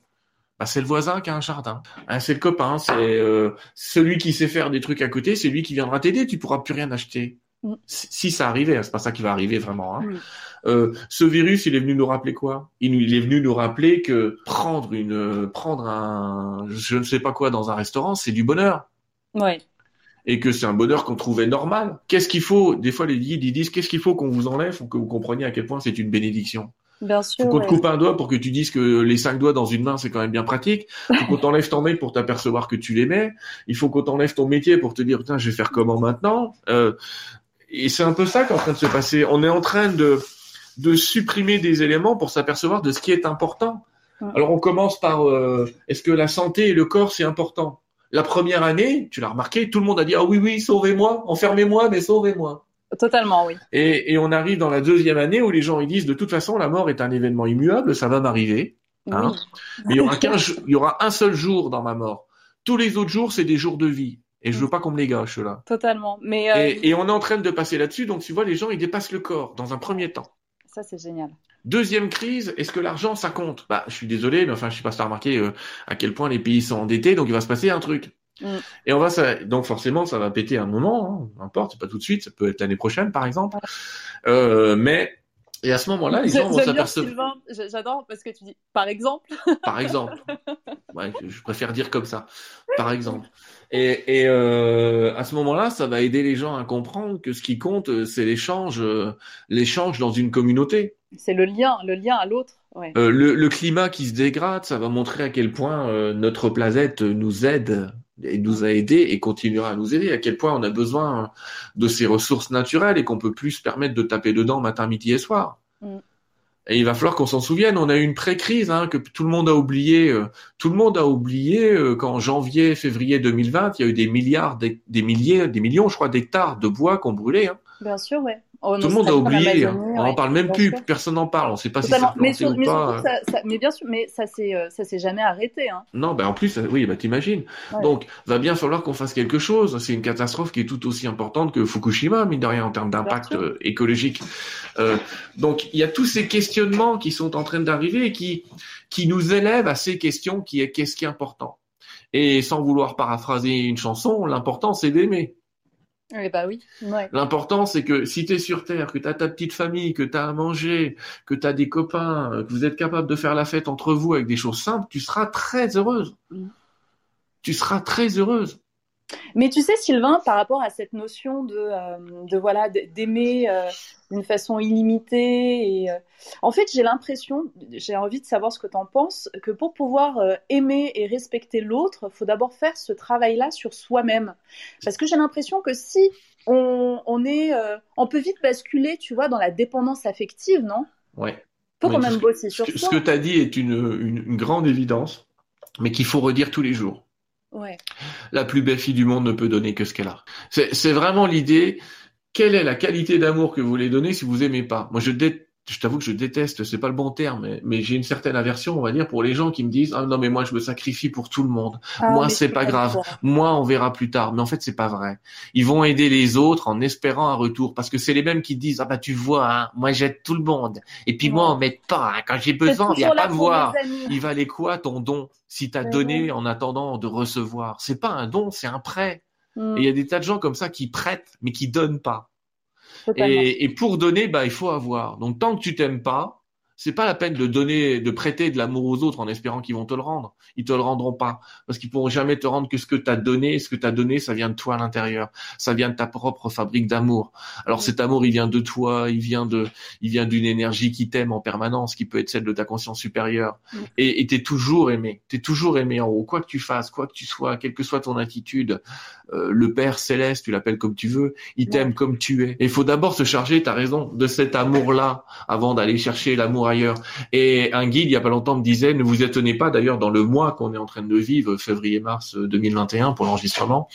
Bah, c'est le voisin qui a un jardin. Hein, c'est le copain, c'est euh, celui qui sait faire des trucs à côté, c'est lui qui viendra t'aider. Tu pourras plus rien acheter. Mm. Si ça arrivait, hein, c'est pas ça qui va arriver vraiment. Hein. Euh, ce virus, il est venu nous rappeler quoi? Il, est venu nous rappeler que prendre une, prendre un, je ne sais pas quoi dans un restaurant, c'est du bonheur.
Ouais.
Et que c'est un bonheur qu'on trouvait normal. Qu'est-ce qu'il faut? Des fois, les guides ils disent qu'est-ce qu'il faut qu'on vous enlève pour que vous compreniez à quel point c'est une bénédiction?
Bien sûr.
Faut qu'on te coupe un doigt pour que tu dises que les cinq doigts dans une main, c'est quand même bien pratique. Faut qu'on t'enlève ton mail pour t'apercevoir que tu l'aimais. Il faut qu'on t'enlève ton métier pour te dire, putain, je vais faire comment maintenant? Euh, et c'est un peu ça qui est en train de se passer. On est en train de, de supprimer des éléments pour s'apercevoir de ce qui est important. Alors on commence par euh, est-ce que la santé et le corps c'est important? La première année, tu l'as remarqué, tout le monde a dit ah oui oui sauvez-moi, enfermez-moi mais sauvez-moi.
Totalement oui.
Et, et, on arrive dans la deuxième année où les gens ils disent de toute façon la mort est un événement immuable, ça va m'arriver. Hein. Mais il y aura il y aura un seul jour dans ma mort. Tous les autres jours c'est des jours de vie. Et je veux pas qu'on me les gâche là.
Totalement. Mais
euh, et, on est en train de passer là-dessus, donc tu vois, les gens ils dépassent le corps dans un premier temps.
Ça c'est génial.
Deuxième crise, est-ce que l'argent ça compte? Bah, je suis désolé, mais enfin, je sais pas si t'as remarqué euh, à quel point les pays sont endettés, donc il va se passer un truc. Mm. Et on va ça, donc forcément ça va péter un moment, hein, n'importe, c'est pas tout de suite, ça peut être l'année prochaine par exemple. Euh, mais et à ce moment-là, les gens vont s'apercevoir.
J'adore parce que tu dis par exemple. (laughs)
Par exemple. Ouais, je préfère dire comme ça. Par exemple. Et, et euh, à ce moment-là, ça va aider les gens à comprendre que ce qui compte, c'est l'échange, euh, l'échange dans une communauté.
C'est le lien, le lien à l'autre. Ouais.
Euh, le, le, climat qui se dégrade, ça va montrer à quel point euh, notre planète nous aide et nous a aidés et continuera à nous aider, à quel point on a besoin de ces ressources naturelles et qu'on peut plus se permettre de taper dedans matin, midi et soir. Mm. Et il va falloir qu'on s'en souvienne. On a eu une pré-crise hein, que tout le monde a oublié. Euh, tout le monde a oublié euh, qu'en janvier, février 2020, il y a eu des milliards, des, milliers, des millions, je crois, d'hectares de bois qu'on brûlait. Hein.
Bien sûr, ouais.
Oh, Tout le monde a oublié. Hein. On n'en parle même plus. Personne n'en parle. On ne sait pas si ça
mais,
ou
pas. mais bien sûr, mais ça s'est euh, ça s'est jamais arrêté. Hein.
Non, ben en plus, oui, bah t'imagines. Donc, va bien falloir qu'on fasse quelque chose. C'est une catastrophe qui est tout aussi importante que Fukushima, mine de rien, en termes d'impact euh, écologique. Euh, donc, il y a tous ces questionnements qui sont en train d'arriver et qui qui nous élèvent à ces questions qui est qu'est-ce qui est important. Et sans vouloir paraphraser une chanson, l'important c'est d'aimer.
Eh bah oui.
L'important, c'est que si tu es sur Terre, que tu as ta petite famille, que tu as à manger, que tu as des copains, que vous êtes capable de faire la fête entre vous avec des choses simples, tu seras très heureuse. Mm. Tu seras très heureuse.
Mais tu sais, Sylvain, par rapport à cette notion de, euh, voilà d'aimer euh, d'une façon illimitée, et, euh, en fait, j'ai l'impression, j'ai envie de savoir ce que tu en penses, que pour pouvoir aimer et respecter l'autre, il faut d'abord faire ce travail-là sur soi-même. Parce que j'ai l'impression que si on, est, on peut vite basculer, tu vois, dans la dépendance affective, non?
Ouais.
Faut quand même bosser sur
Ce que tu as dit est une grande évidence, mais qu'il faut redire tous les jours. La plus belle fille du monde ne peut donner que ce qu'elle a. C'est vraiment l'idée. Quelle est la qualité d'amour que vous voulez donner si vous aimez pas? Moi, je déteste je t'avoue que je déteste, c'est pas le bon terme, mais, j'ai une certaine aversion, on va dire, pour les gens qui me disent ah non mais moi je me sacrifie pour tout le monde. Ah, moi c'est pas grave. Moi on verra plus tard. Mais en fait c'est pas vrai. Ils vont aider les autres en espérant un retour parce que c'est les mêmes qui disent ah bah tu vois hein, moi j'aide tout le monde et puis moi on m'aide pas hein. quand j'ai besoin il y a pas de voir. Il valait quoi ton don si t'as donné en attendant de recevoir? C'est pas un don, c'est un prêt. Mm. Et il y a des tas de gens comme ça qui prêtent mais qui donnent pas. Et, pour donner, bah, il faut avoir. Donc tant que tu t'aimes pas, c'est pas la peine de donner, de prêter de l'amour aux autres en espérant qu'ils vont te le rendre. Ils te le rendront pas parce qu'ils pourront jamais te rendre que ce que tu as donné. Ce que tu as donné, ça vient de toi à l'intérieur. Ça vient de ta propre fabrique d'amour. Alors cet amour, il vient de toi, il vient de, il vient d'une énergie qui t'aime en permanence, qui peut être celle de ta conscience supérieure. Et t'es toujours aimé. T'es toujours aimé en haut, quoi que tu fasses, quoi que tu sois, quelle que soit ton attitude. Euh, le Père céleste, tu l'appelles comme tu veux, il t'aime comme tu es. Et il faut d'abord se charger, tu as raison, de cet amour-là avant d'aller chercher l'amour ailleurs. Et un guide, il y a pas longtemps, me disait, ne vous étonnez pas d'ailleurs dans le mois qu'on est en train de vivre, février-mars 2021 pour l'enregistrement,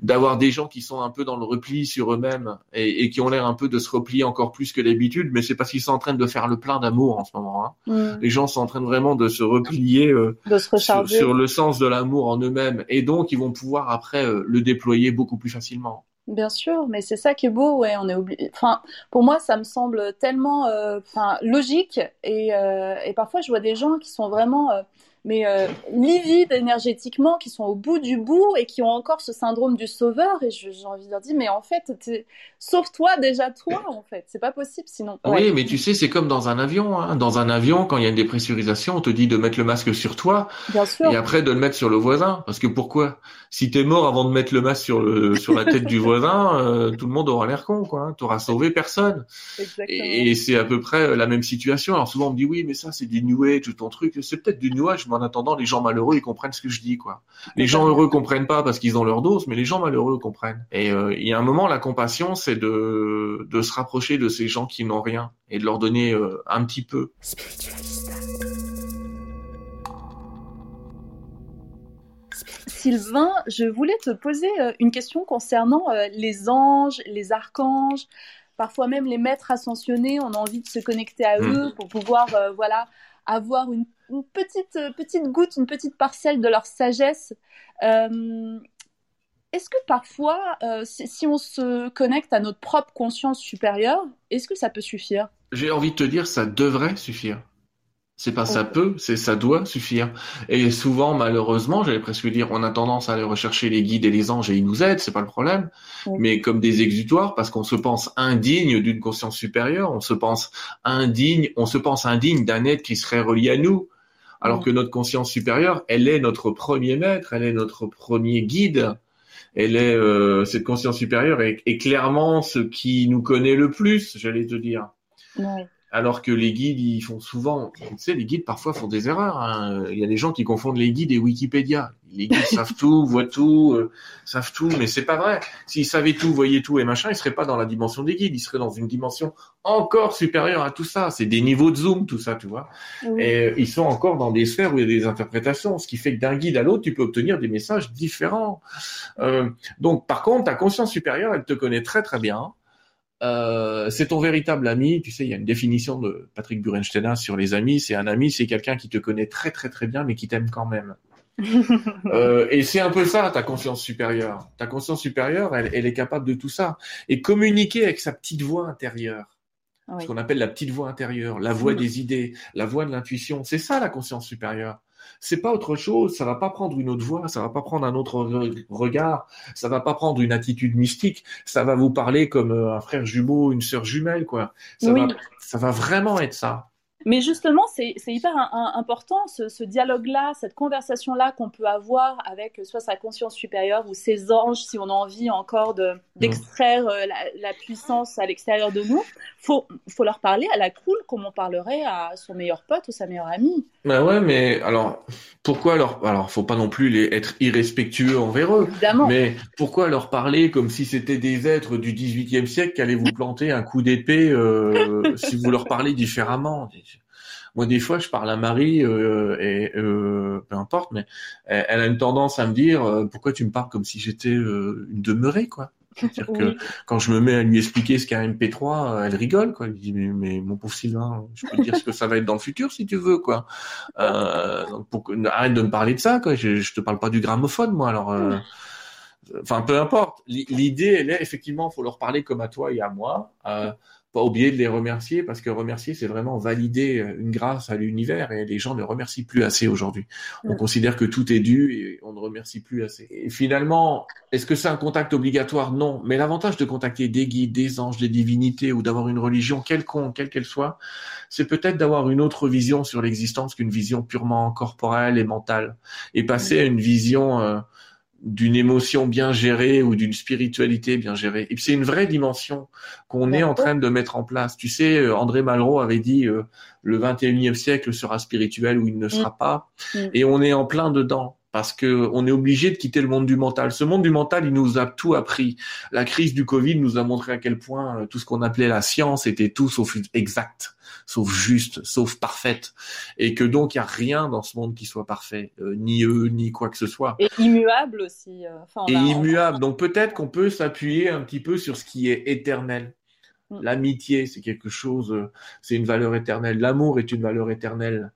d'avoir des gens qui sont un peu dans le repli sur eux-mêmes et, qui ont l'air un peu de se replier encore plus que d'habitude, mais c'est parce qu'ils sont en train de faire le plein d'amour en ce moment. Hein. Les gens sont en train de vraiment de se replier
euh,
sur, le sens de l'amour en eux-mêmes, et donc ils vont pouvoir après euh, le déployer beaucoup plus facilement.
Bien sûr, mais c'est ça qui est beau, ouais. On est obligé. Enfin, pour moi, ça me semble tellement, euh, enfin, logique. Et, euh, et, parfois, je vois des gens qui sont vraiment euh, mais euh, livides énergétiquement, qui sont au bout du bout et qui ont encore ce syndrome du sauveur. Et j'ai envie de leur dire, mais en fait, sauve-toi déjà toi, en fait. C'est pas possible sinon.
Oui, mais tu sais, c'est comme dans un avion. Hein. Dans un avion, quand il y a une dépressurisation, on te dit de mettre le masque sur toi
Bien sûr.
et après de le mettre sur le voisin. Parce que pourquoi? Si t'es mort avant de mettre le masque sur le sur la tête du voisin, euh, tout le monde aura l'air con, quoi. Hein. T'auras sauvé personne.
Exactement.
Et, c'est à peu près la même situation. Alors souvent on me dit oui, mais ça c'est du New Age ou ton truc. C'est peut-être du New Age, en attendant, les gens malheureux, ils comprennent ce que je dis, quoi. Les gens heureux comprennent pas parce qu'ils ont leur dose, mais les gens malheureux comprennent. Et euh, il y a un moment, la compassion, c'est de, de se rapprocher de ces gens qui n'ont rien et de leur donner euh, un petit peu.
Sylvain, je voulais te poser euh, une question concernant les anges, les archanges, parfois même les maîtres ascensionnés. On a envie de se connecter à hmm. eux pour pouvoir, voilà, avoir une une petite, euh, petite goutte, une petite parcelle de leur sagesse. Euh, est-ce que parfois, euh, si, on se connecte à notre propre conscience supérieure, est-ce que ça peut suffire?
J'ai envie de te dire, ça devrait suffire. C'est pas ça peut, c'est ça doit suffire. Et souvent, malheureusement, j'allais presque dire, on a tendance à aller rechercher les guides et les anges et ils nous aident, c'est pas le problème. Mais comme des exutoires, parce qu'on se pense indigne d'une conscience supérieure, on se pense indigne, on se pense indigne d'un être qui serait relié à nous. Alors que notre conscience supérieure, elle est notre premier maître, elle est notre premier guide. Elle est euh, cette conscience supérieure est, clairement ce qui nous connaît le plus, j'allais te dire. Alors que les guides, ils font souvent, tu sais, les guides parfois font des erreurs. Hein. Il y a des gens qui confondent les guides et Wikipédia. Les guides savent (laughs) tout, voient tout, euh, savent tout, mais c'est pas vrai. S'ils savaient tout, voyaient tout et machin, ils seraient pas dans la dimension des guides, ils seraient dans une dimension encore supérieure à tout ça. C'est des niveaux de zoom, tout ça, tu vois. Et euh, ils sont encore dans des sphères où il y a des interprétations, ce qui fait que d'un guide à l'autre, tu peux obtenir des messages différents. Euh, donc, par contre, ta conscience supérieure, elle te connaît très très bien. Euh, c'est ton véritable ami. Tu sais, il y a une définition de Patrick Burenstein sur les amis. C'est un ami, c'est quelqu'un qui te connaît très très très bien, mais qui t'aime quand même. (laughs) euh, et c'est un peu ça, ta conscience supérieure. Ta conscience supérieure, elle, elle, est capable de tout ça. Et communiquer avec sa petite voix intérieure. Ce qu'on appelle la petite voix intérieure, la voix des idées, la voix de l'intuition. C'est ça la conscience supérieure. C'est pas autre chose. Ça va pas prendre une autre voix, ça va pas prendre un autre regard, ça va pas prendre une attitude mystique. Ça va vous parler comme euh, un frère jumeau, une sœur jumelle, quoi. Ça va, ça va vraiment être ça.
Mais justement, c'est hyper important ce, dialogue-là, cette conversation-là qu'on peut avoir avec soit sa conscience supérieure ou ses anges, si on a envie encore d'extraire de, euh, la, puissance à l'extérieur de nous. Faut, faut leur parler à la cool comme on parlerait à son meilleur pote ou sa meilleure amie.
Bah ouais, mais alors pourquoi leur alors faut pas non plus les, être irrespectueux envers eux. Évidemment. Mais pourquoi leur parler comme si c'était des êtres du 18e siècle qui allaient vous planter un coup d'épée euh, (laughs) si vous leur parlez différemment? Moi, des fois, je parle à Marie euh, et euh, peu importe, mais elle, a une tendance à me dire euh, pourquoi tu me parles comme si j'étais euh, une demeurée, quoi. C'est-à-dire que quand je me mets à lui expliquer ce qu'est un MP3, elle rigole, quoi. Elle dit mais, mon pauvre Sylvain, je peux te dire ce que ça va être dans le futur si tu veux, quoi. Euh, donc pour, arrête de me parler de ça, quoi. Je, je te parle pas du gramophone, moi. Alors, euh, enfin, peu importe. L'idée, elle est effectivement, faut leur parler comme à toi et à moi. Euh, pas oublier de les remercier parce que remercier, c'est vraiment valider euh, une grâce à l'univers et les gens ne remercient plus assez aujourd'hui. On considère que tout est dû et on ne remercie plus assez. Et finalement, est-ce que c'est un contact obligatoire? Non. Mais l'avantage de contacter des guides, des anges, des divinités ou d'avoir une religion quelconque, quelle qu'elle soit, c'est peut-être d'avoir une autre vision sur l'existence qu'une vision purement corporelle et mentale et passer à une vision euh, d'une émotion bien gérée ou d'une spiritualité bien gérée. Et c'est une vraie dimension qu'on est en train de mettre en place. Tu sais, euh, André Malraux avait dit euh, le 21e siècle sera spirituel ou il ne sera mm. pas. Mm. Et on est en plein dedans parce que on est obligé de quitter le monde du mental. Ce monde du mental, il nous a tout appris. La crise du Covid nous a montré à quel point euh, tout ce qu'on appelait la science était tout sauf exact sauf juste, sauf parfaite, et que donc il y a rien dans ce monde qui soit parfait, euh, ni eux, ni quoi que ce soit.
Et immuable aussi. Euh,
et immuable. Donc peut-être qu'on peut, s'appuyer un petit peu sur ce qui est éternel. Mm. L'amitié, c'est quelque chose, c'est une valeur éternelle. L'amour est une valeur éternelle.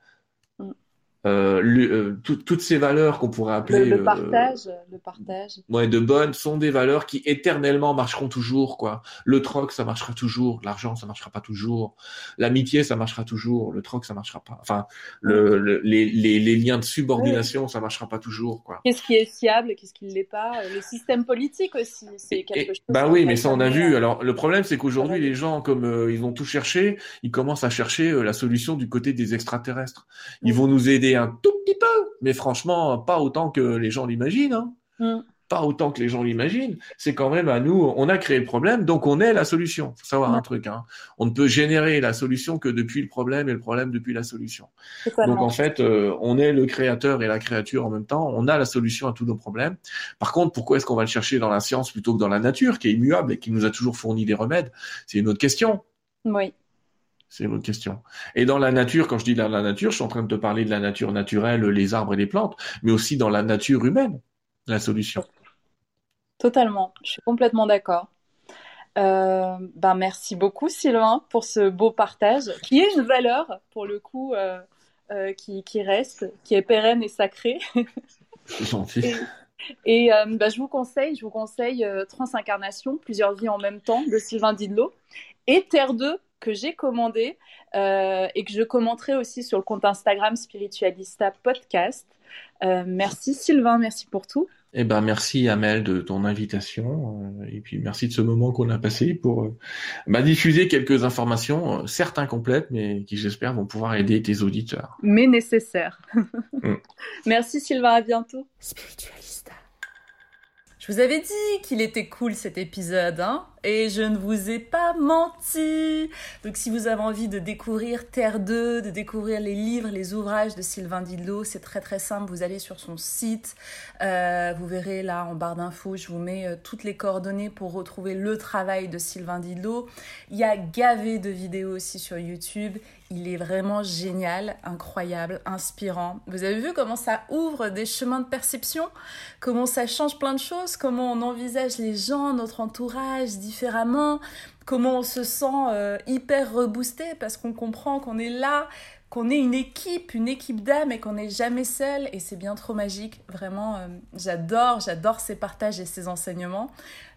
Euh, euh toutes ces valeurs qu'on pourrait appeler
le, le, euh, partage, le partage.
Ouais, de bonnes sont des valeurs qui éternellement marcheront toujours quoi. Le troc ça marchera toujours, l'argent ça marchera pas toujours, l'amitié ça marchera toujours, le troc ça marchera pas. Enfin, le, les, les, les, liens de subordination ça marchera pas toujours quoi.
Qu'est-ce qui est fiable, qu'est-ce qui ne l'est pas? Le système politique aussi, c'est quelque chose.
Bah oui, mais ça on a vu. Alors le problème c'est qu'aujourd'hui les gens comme euh, ils ont tout cherché, ils commencent à chercher la solution du côté des extraterrestres. Ils vont nous aider un tout petit peu, mais franchement, pas autant que les gens l'imaginent. Hein. Mm. Pas autant que les gens l'imaginent. C'est quand même à nous, on a créé le problème, donc on est la solution. Faut savoir un truc. Hein. On ne peut générer la solution que depuis le problème et le problème depuis la solution. Donc en fait, euh, on est le créateur et la créature en même temps. On a la solution à tous nos problèmes. Par contre, pourquoi est-ce qu'on va le chercher dans la science plutôt que dans la nature, qui est immuable et qui nous a toujours fourni des remèdes? C'est une autre question.
Oui.
C'est autre question. Et dans la nature, quand je dis dans la nature, je suis en train de te parler de la nature naturelle, les arbres et les plantes, mais aussi dans la nature humaine, la solution.
Totalement, je suis complètement d'accord. Euh, ben merci beaucoup Sylvain pour ce beau partage, qui est une valeur pour le coup euh, euh, qui, qui, reste, qui est pérenne et sacrée.
Gentil.
Et, et ben, je vous conseille, je vous conseille Transincarnation, plusieurs vies en même temps de Sylvain Didlot et Terre 2 que j'ai commandé euh, et que je commenterai aussi sur le compte Instagram Spiritualista Podcast. Euh, merci Sylvain, merci pour tout.
Eh ben merci Amel de ton invitation euh, et puis merci de ce moment qu'on a passé pour bah, diffuser quelques informations, certes incomplètes, mais qui j'espère vont pouvoir aider tes auditeurs.
Mais nécessaires. (laughs) Mm. (laughs) Merci Sylvain, à bientôt.
Spiritualista. Je vous avais dit qu'il était cool cet épisode, hein? Et je ne vous ai pas menti. Donc si vous avez envie de découvrir Terre 2, de découvrir les livres, les ouvrages de Sylvain Didlot, c'est très très simple. Vous allez sur son site, euh, vous verrez là en barre d'infos, je vous mets euh, toutes les coordonnées pour retrouver le travail de Sylvain Didlot. Il y a gavé de vidéos aussi sur YouTube. Il est vraiment génial, incroyable, inspirant. Vous avez vu comment ça ouvre des chemins de perception, comment ça change plein de choses, comment on envisage les gens, notre entourage, différemment, comment on se sent euh, hyper reboosté parce qu'on comprend qu'on est là, qu'on est une équipe, une équipe d'âmes et qu'on n'est jamais seul et c'est bien trop magique. Vraiment, euh, j'adore, j'adore ces partages et ces enseignements.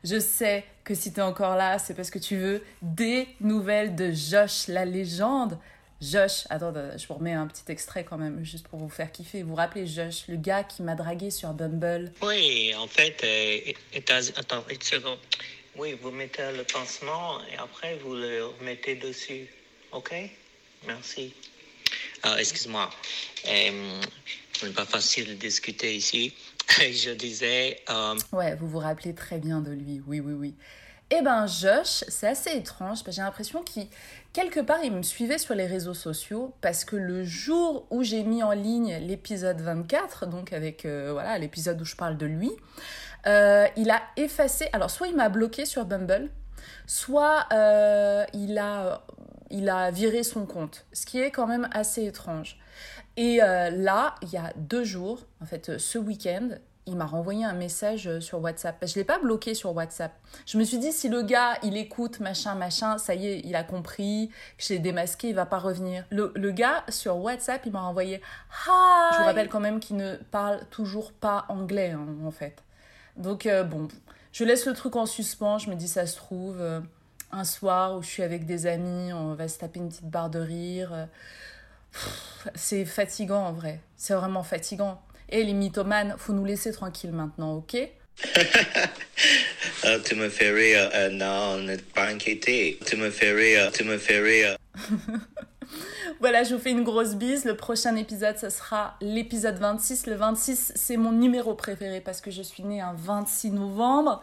Je sais que si tu es encore là, c'est parce que tu veux des nouvelles de Josh, la légende. Josh, attends, je vous remets un petit extrait quand même, juste pour vous faire kiffer. Vous vous rappelez Josh, le gars qui m'a dragué sur Bumble?
Oui, en fait, euh, attends, une seconde. Oui, vous mettez le pansement et après vous le remettez dessus. OK? Merci. Ah, excuse-moi. Euh, ce n'est pas facile de discuter ici. (laughs) je disais. Euh...
Ouais, vous vous rappelez très bien de lui. Oui, oui, oui. Eh ben, Josh, c'est assez étrange. J'ai l'impression qu'il, quelque part, il me suivait sur les réseaux sociaux parce que le jour où j'ai mis en ligne l'épisode 24, donc avec euh, voilà l'épisode où je parle de lui, euh, il a effacé. Alors, soit il m'a bloqué sur Bumble, soit euh, il a il a viré son compte, ce qui est quand même assez étrange. Et là, il y a deux jours, en fait, ce week-end, il m'a renvoyé un message euh, sur WhatsApp. Je ne l'ai pas bloqué sur WhatsApp. Je me suis dit, si le gars, il écoute, machin, machin, ça y est, il a compris, que j'ai démasqué, il va pas revenir. Le, gars, sur WhatsApp, il m'a renvoyé Hi Je vous rappelle quand même qu'il ne parle toujours pas anglais, hein, en fait. Donc, euh, bon, je laisse le truc en suspens. Je me dis, ça se trouve, euh, un soir où je suis avec des amis, on va se taper une petite barre de rire. C'est fatigant, en vrai. C'est vraiment fatigant. Et les mythomanes, faut nous laisser tranquille maintenant, ok?
Euh, (laughs) Tu me fais rire, euh, non, ne pas inquiéter. Tu me fais rire, tu me fais rire. (laughs) (laughs)
voilà, je vous fais une grosse bise. Le prochain épisode, ce sera l'épisode 26. Le 26, c'est mon numéro préféré parce que je suis née un 26 novembre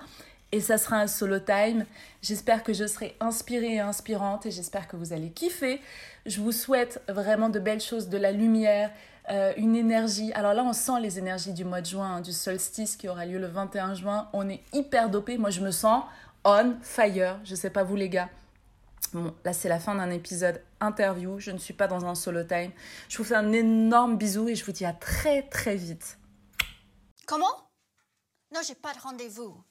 et ça sera un solo time. J'espère que je serai inspirée et inspirante et j'espère que vous allez kiffer. Je vous souhaite vraiment de belles choses, de la lumière, euh, une énergie. Alors là, on sent les énergies du mois de juin, hein, du solstice qui aura lieu le 21 juin. On est hyper dopé. Moi, je me sens on fire. Je sais pas vous, les gars. Bon, là, c'est la fin d'un épisode interview. Je ne suis pas dans un solo time. Je vous fais un énorme bisou et je vous dis à très, très vite.
Comment? Non, j'ai pas de rendez-vous.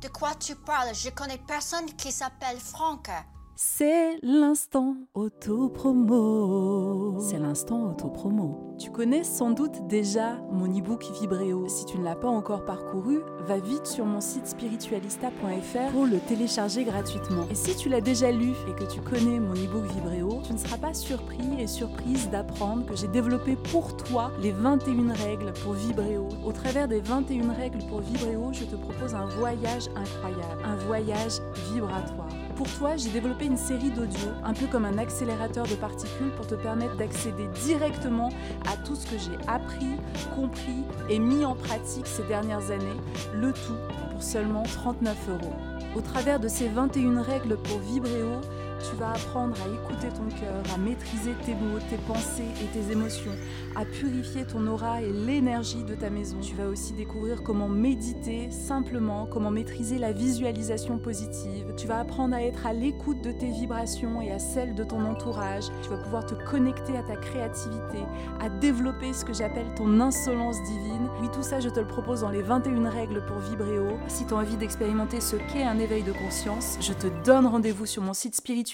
De quoi tu parles? Je connais personne qui s'appelle Franck.
C'est l'instant auto-promo. C'est l'instant auto-promo. Tu connais sans doute déjà mon e-book Vibréo. Si tu ne l'as pas encore parcouru, va vite sur mon site spiritualista.fr pour le télécharger gratuitement. Et si tu l'as déjà lu et que tu connais mon e-book Vibréo, tu ne seras pas surpris et surprise d'apprendre que j'ai développé pour toi les 21 règles pour Vibréo. Au travers des 21 règles pour Vibréo, je te propose un voyage incroyable, un voyage vibratoire. Pour toi, j'ai développé une série d'audios, un peu comme un accélérateur de particules pour te permettre d'accéder directement à tout ce que j'ai appris, compris et mis en pratique ces dernières années, le tout pour seulement 39 euros. Au travers de ces 21 règles pour Vibréo, tu vas apprendre à écouter ton cœur, à maîtriser tes mots, tes pensées et tes émotions, à purifier ton aura et l'énergie de ta maison. Tu vas aussi découvrir comment méditer simplement, comment maîtriser la visualisation positive. Tu vas apprendre à être à l'écoute de tes vibrations et à celles de ton entourage. Tu vas pouvoir te connecter à ta créativité, à développer ce que j'appelle ton insolence divine. Oui, tout ça, je te le propose dans les 21 règles pour Vibréo. Si tu as envie d'expérimenter ce qu'est un éveil de conscience, je te donne rendez-vous sur mon site spirituel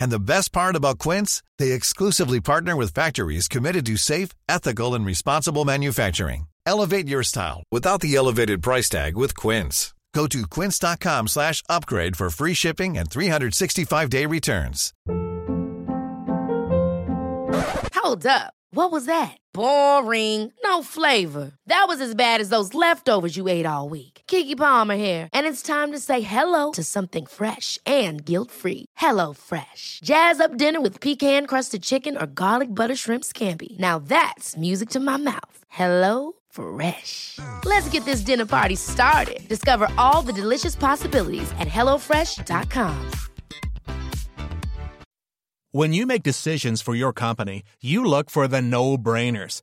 And the best part about Quince, they exclusively partner with factories committed to safe, ethical and responsible manufacturing. Elevate your style without the elevated price tag with Quince. Go to quince.com/upgrade for free shipping and 365-day returns.
Hold up. What was that? Boring. No flavor. That was as bad as those leftovers you ate all week. Kiki Palmer here, and it's time to say hello to something fresh and guilt-free. Hello Fresh. Jazz up dinner with pecan-crusted chicken or garlic butter shrimp scampi. Now that's music to my mouth. Hello Fresh. Let's get this dinner party started. Discover all the delicious possibilities at hellofresh.com.
When you make decisions for your company, you look for the no-brainers.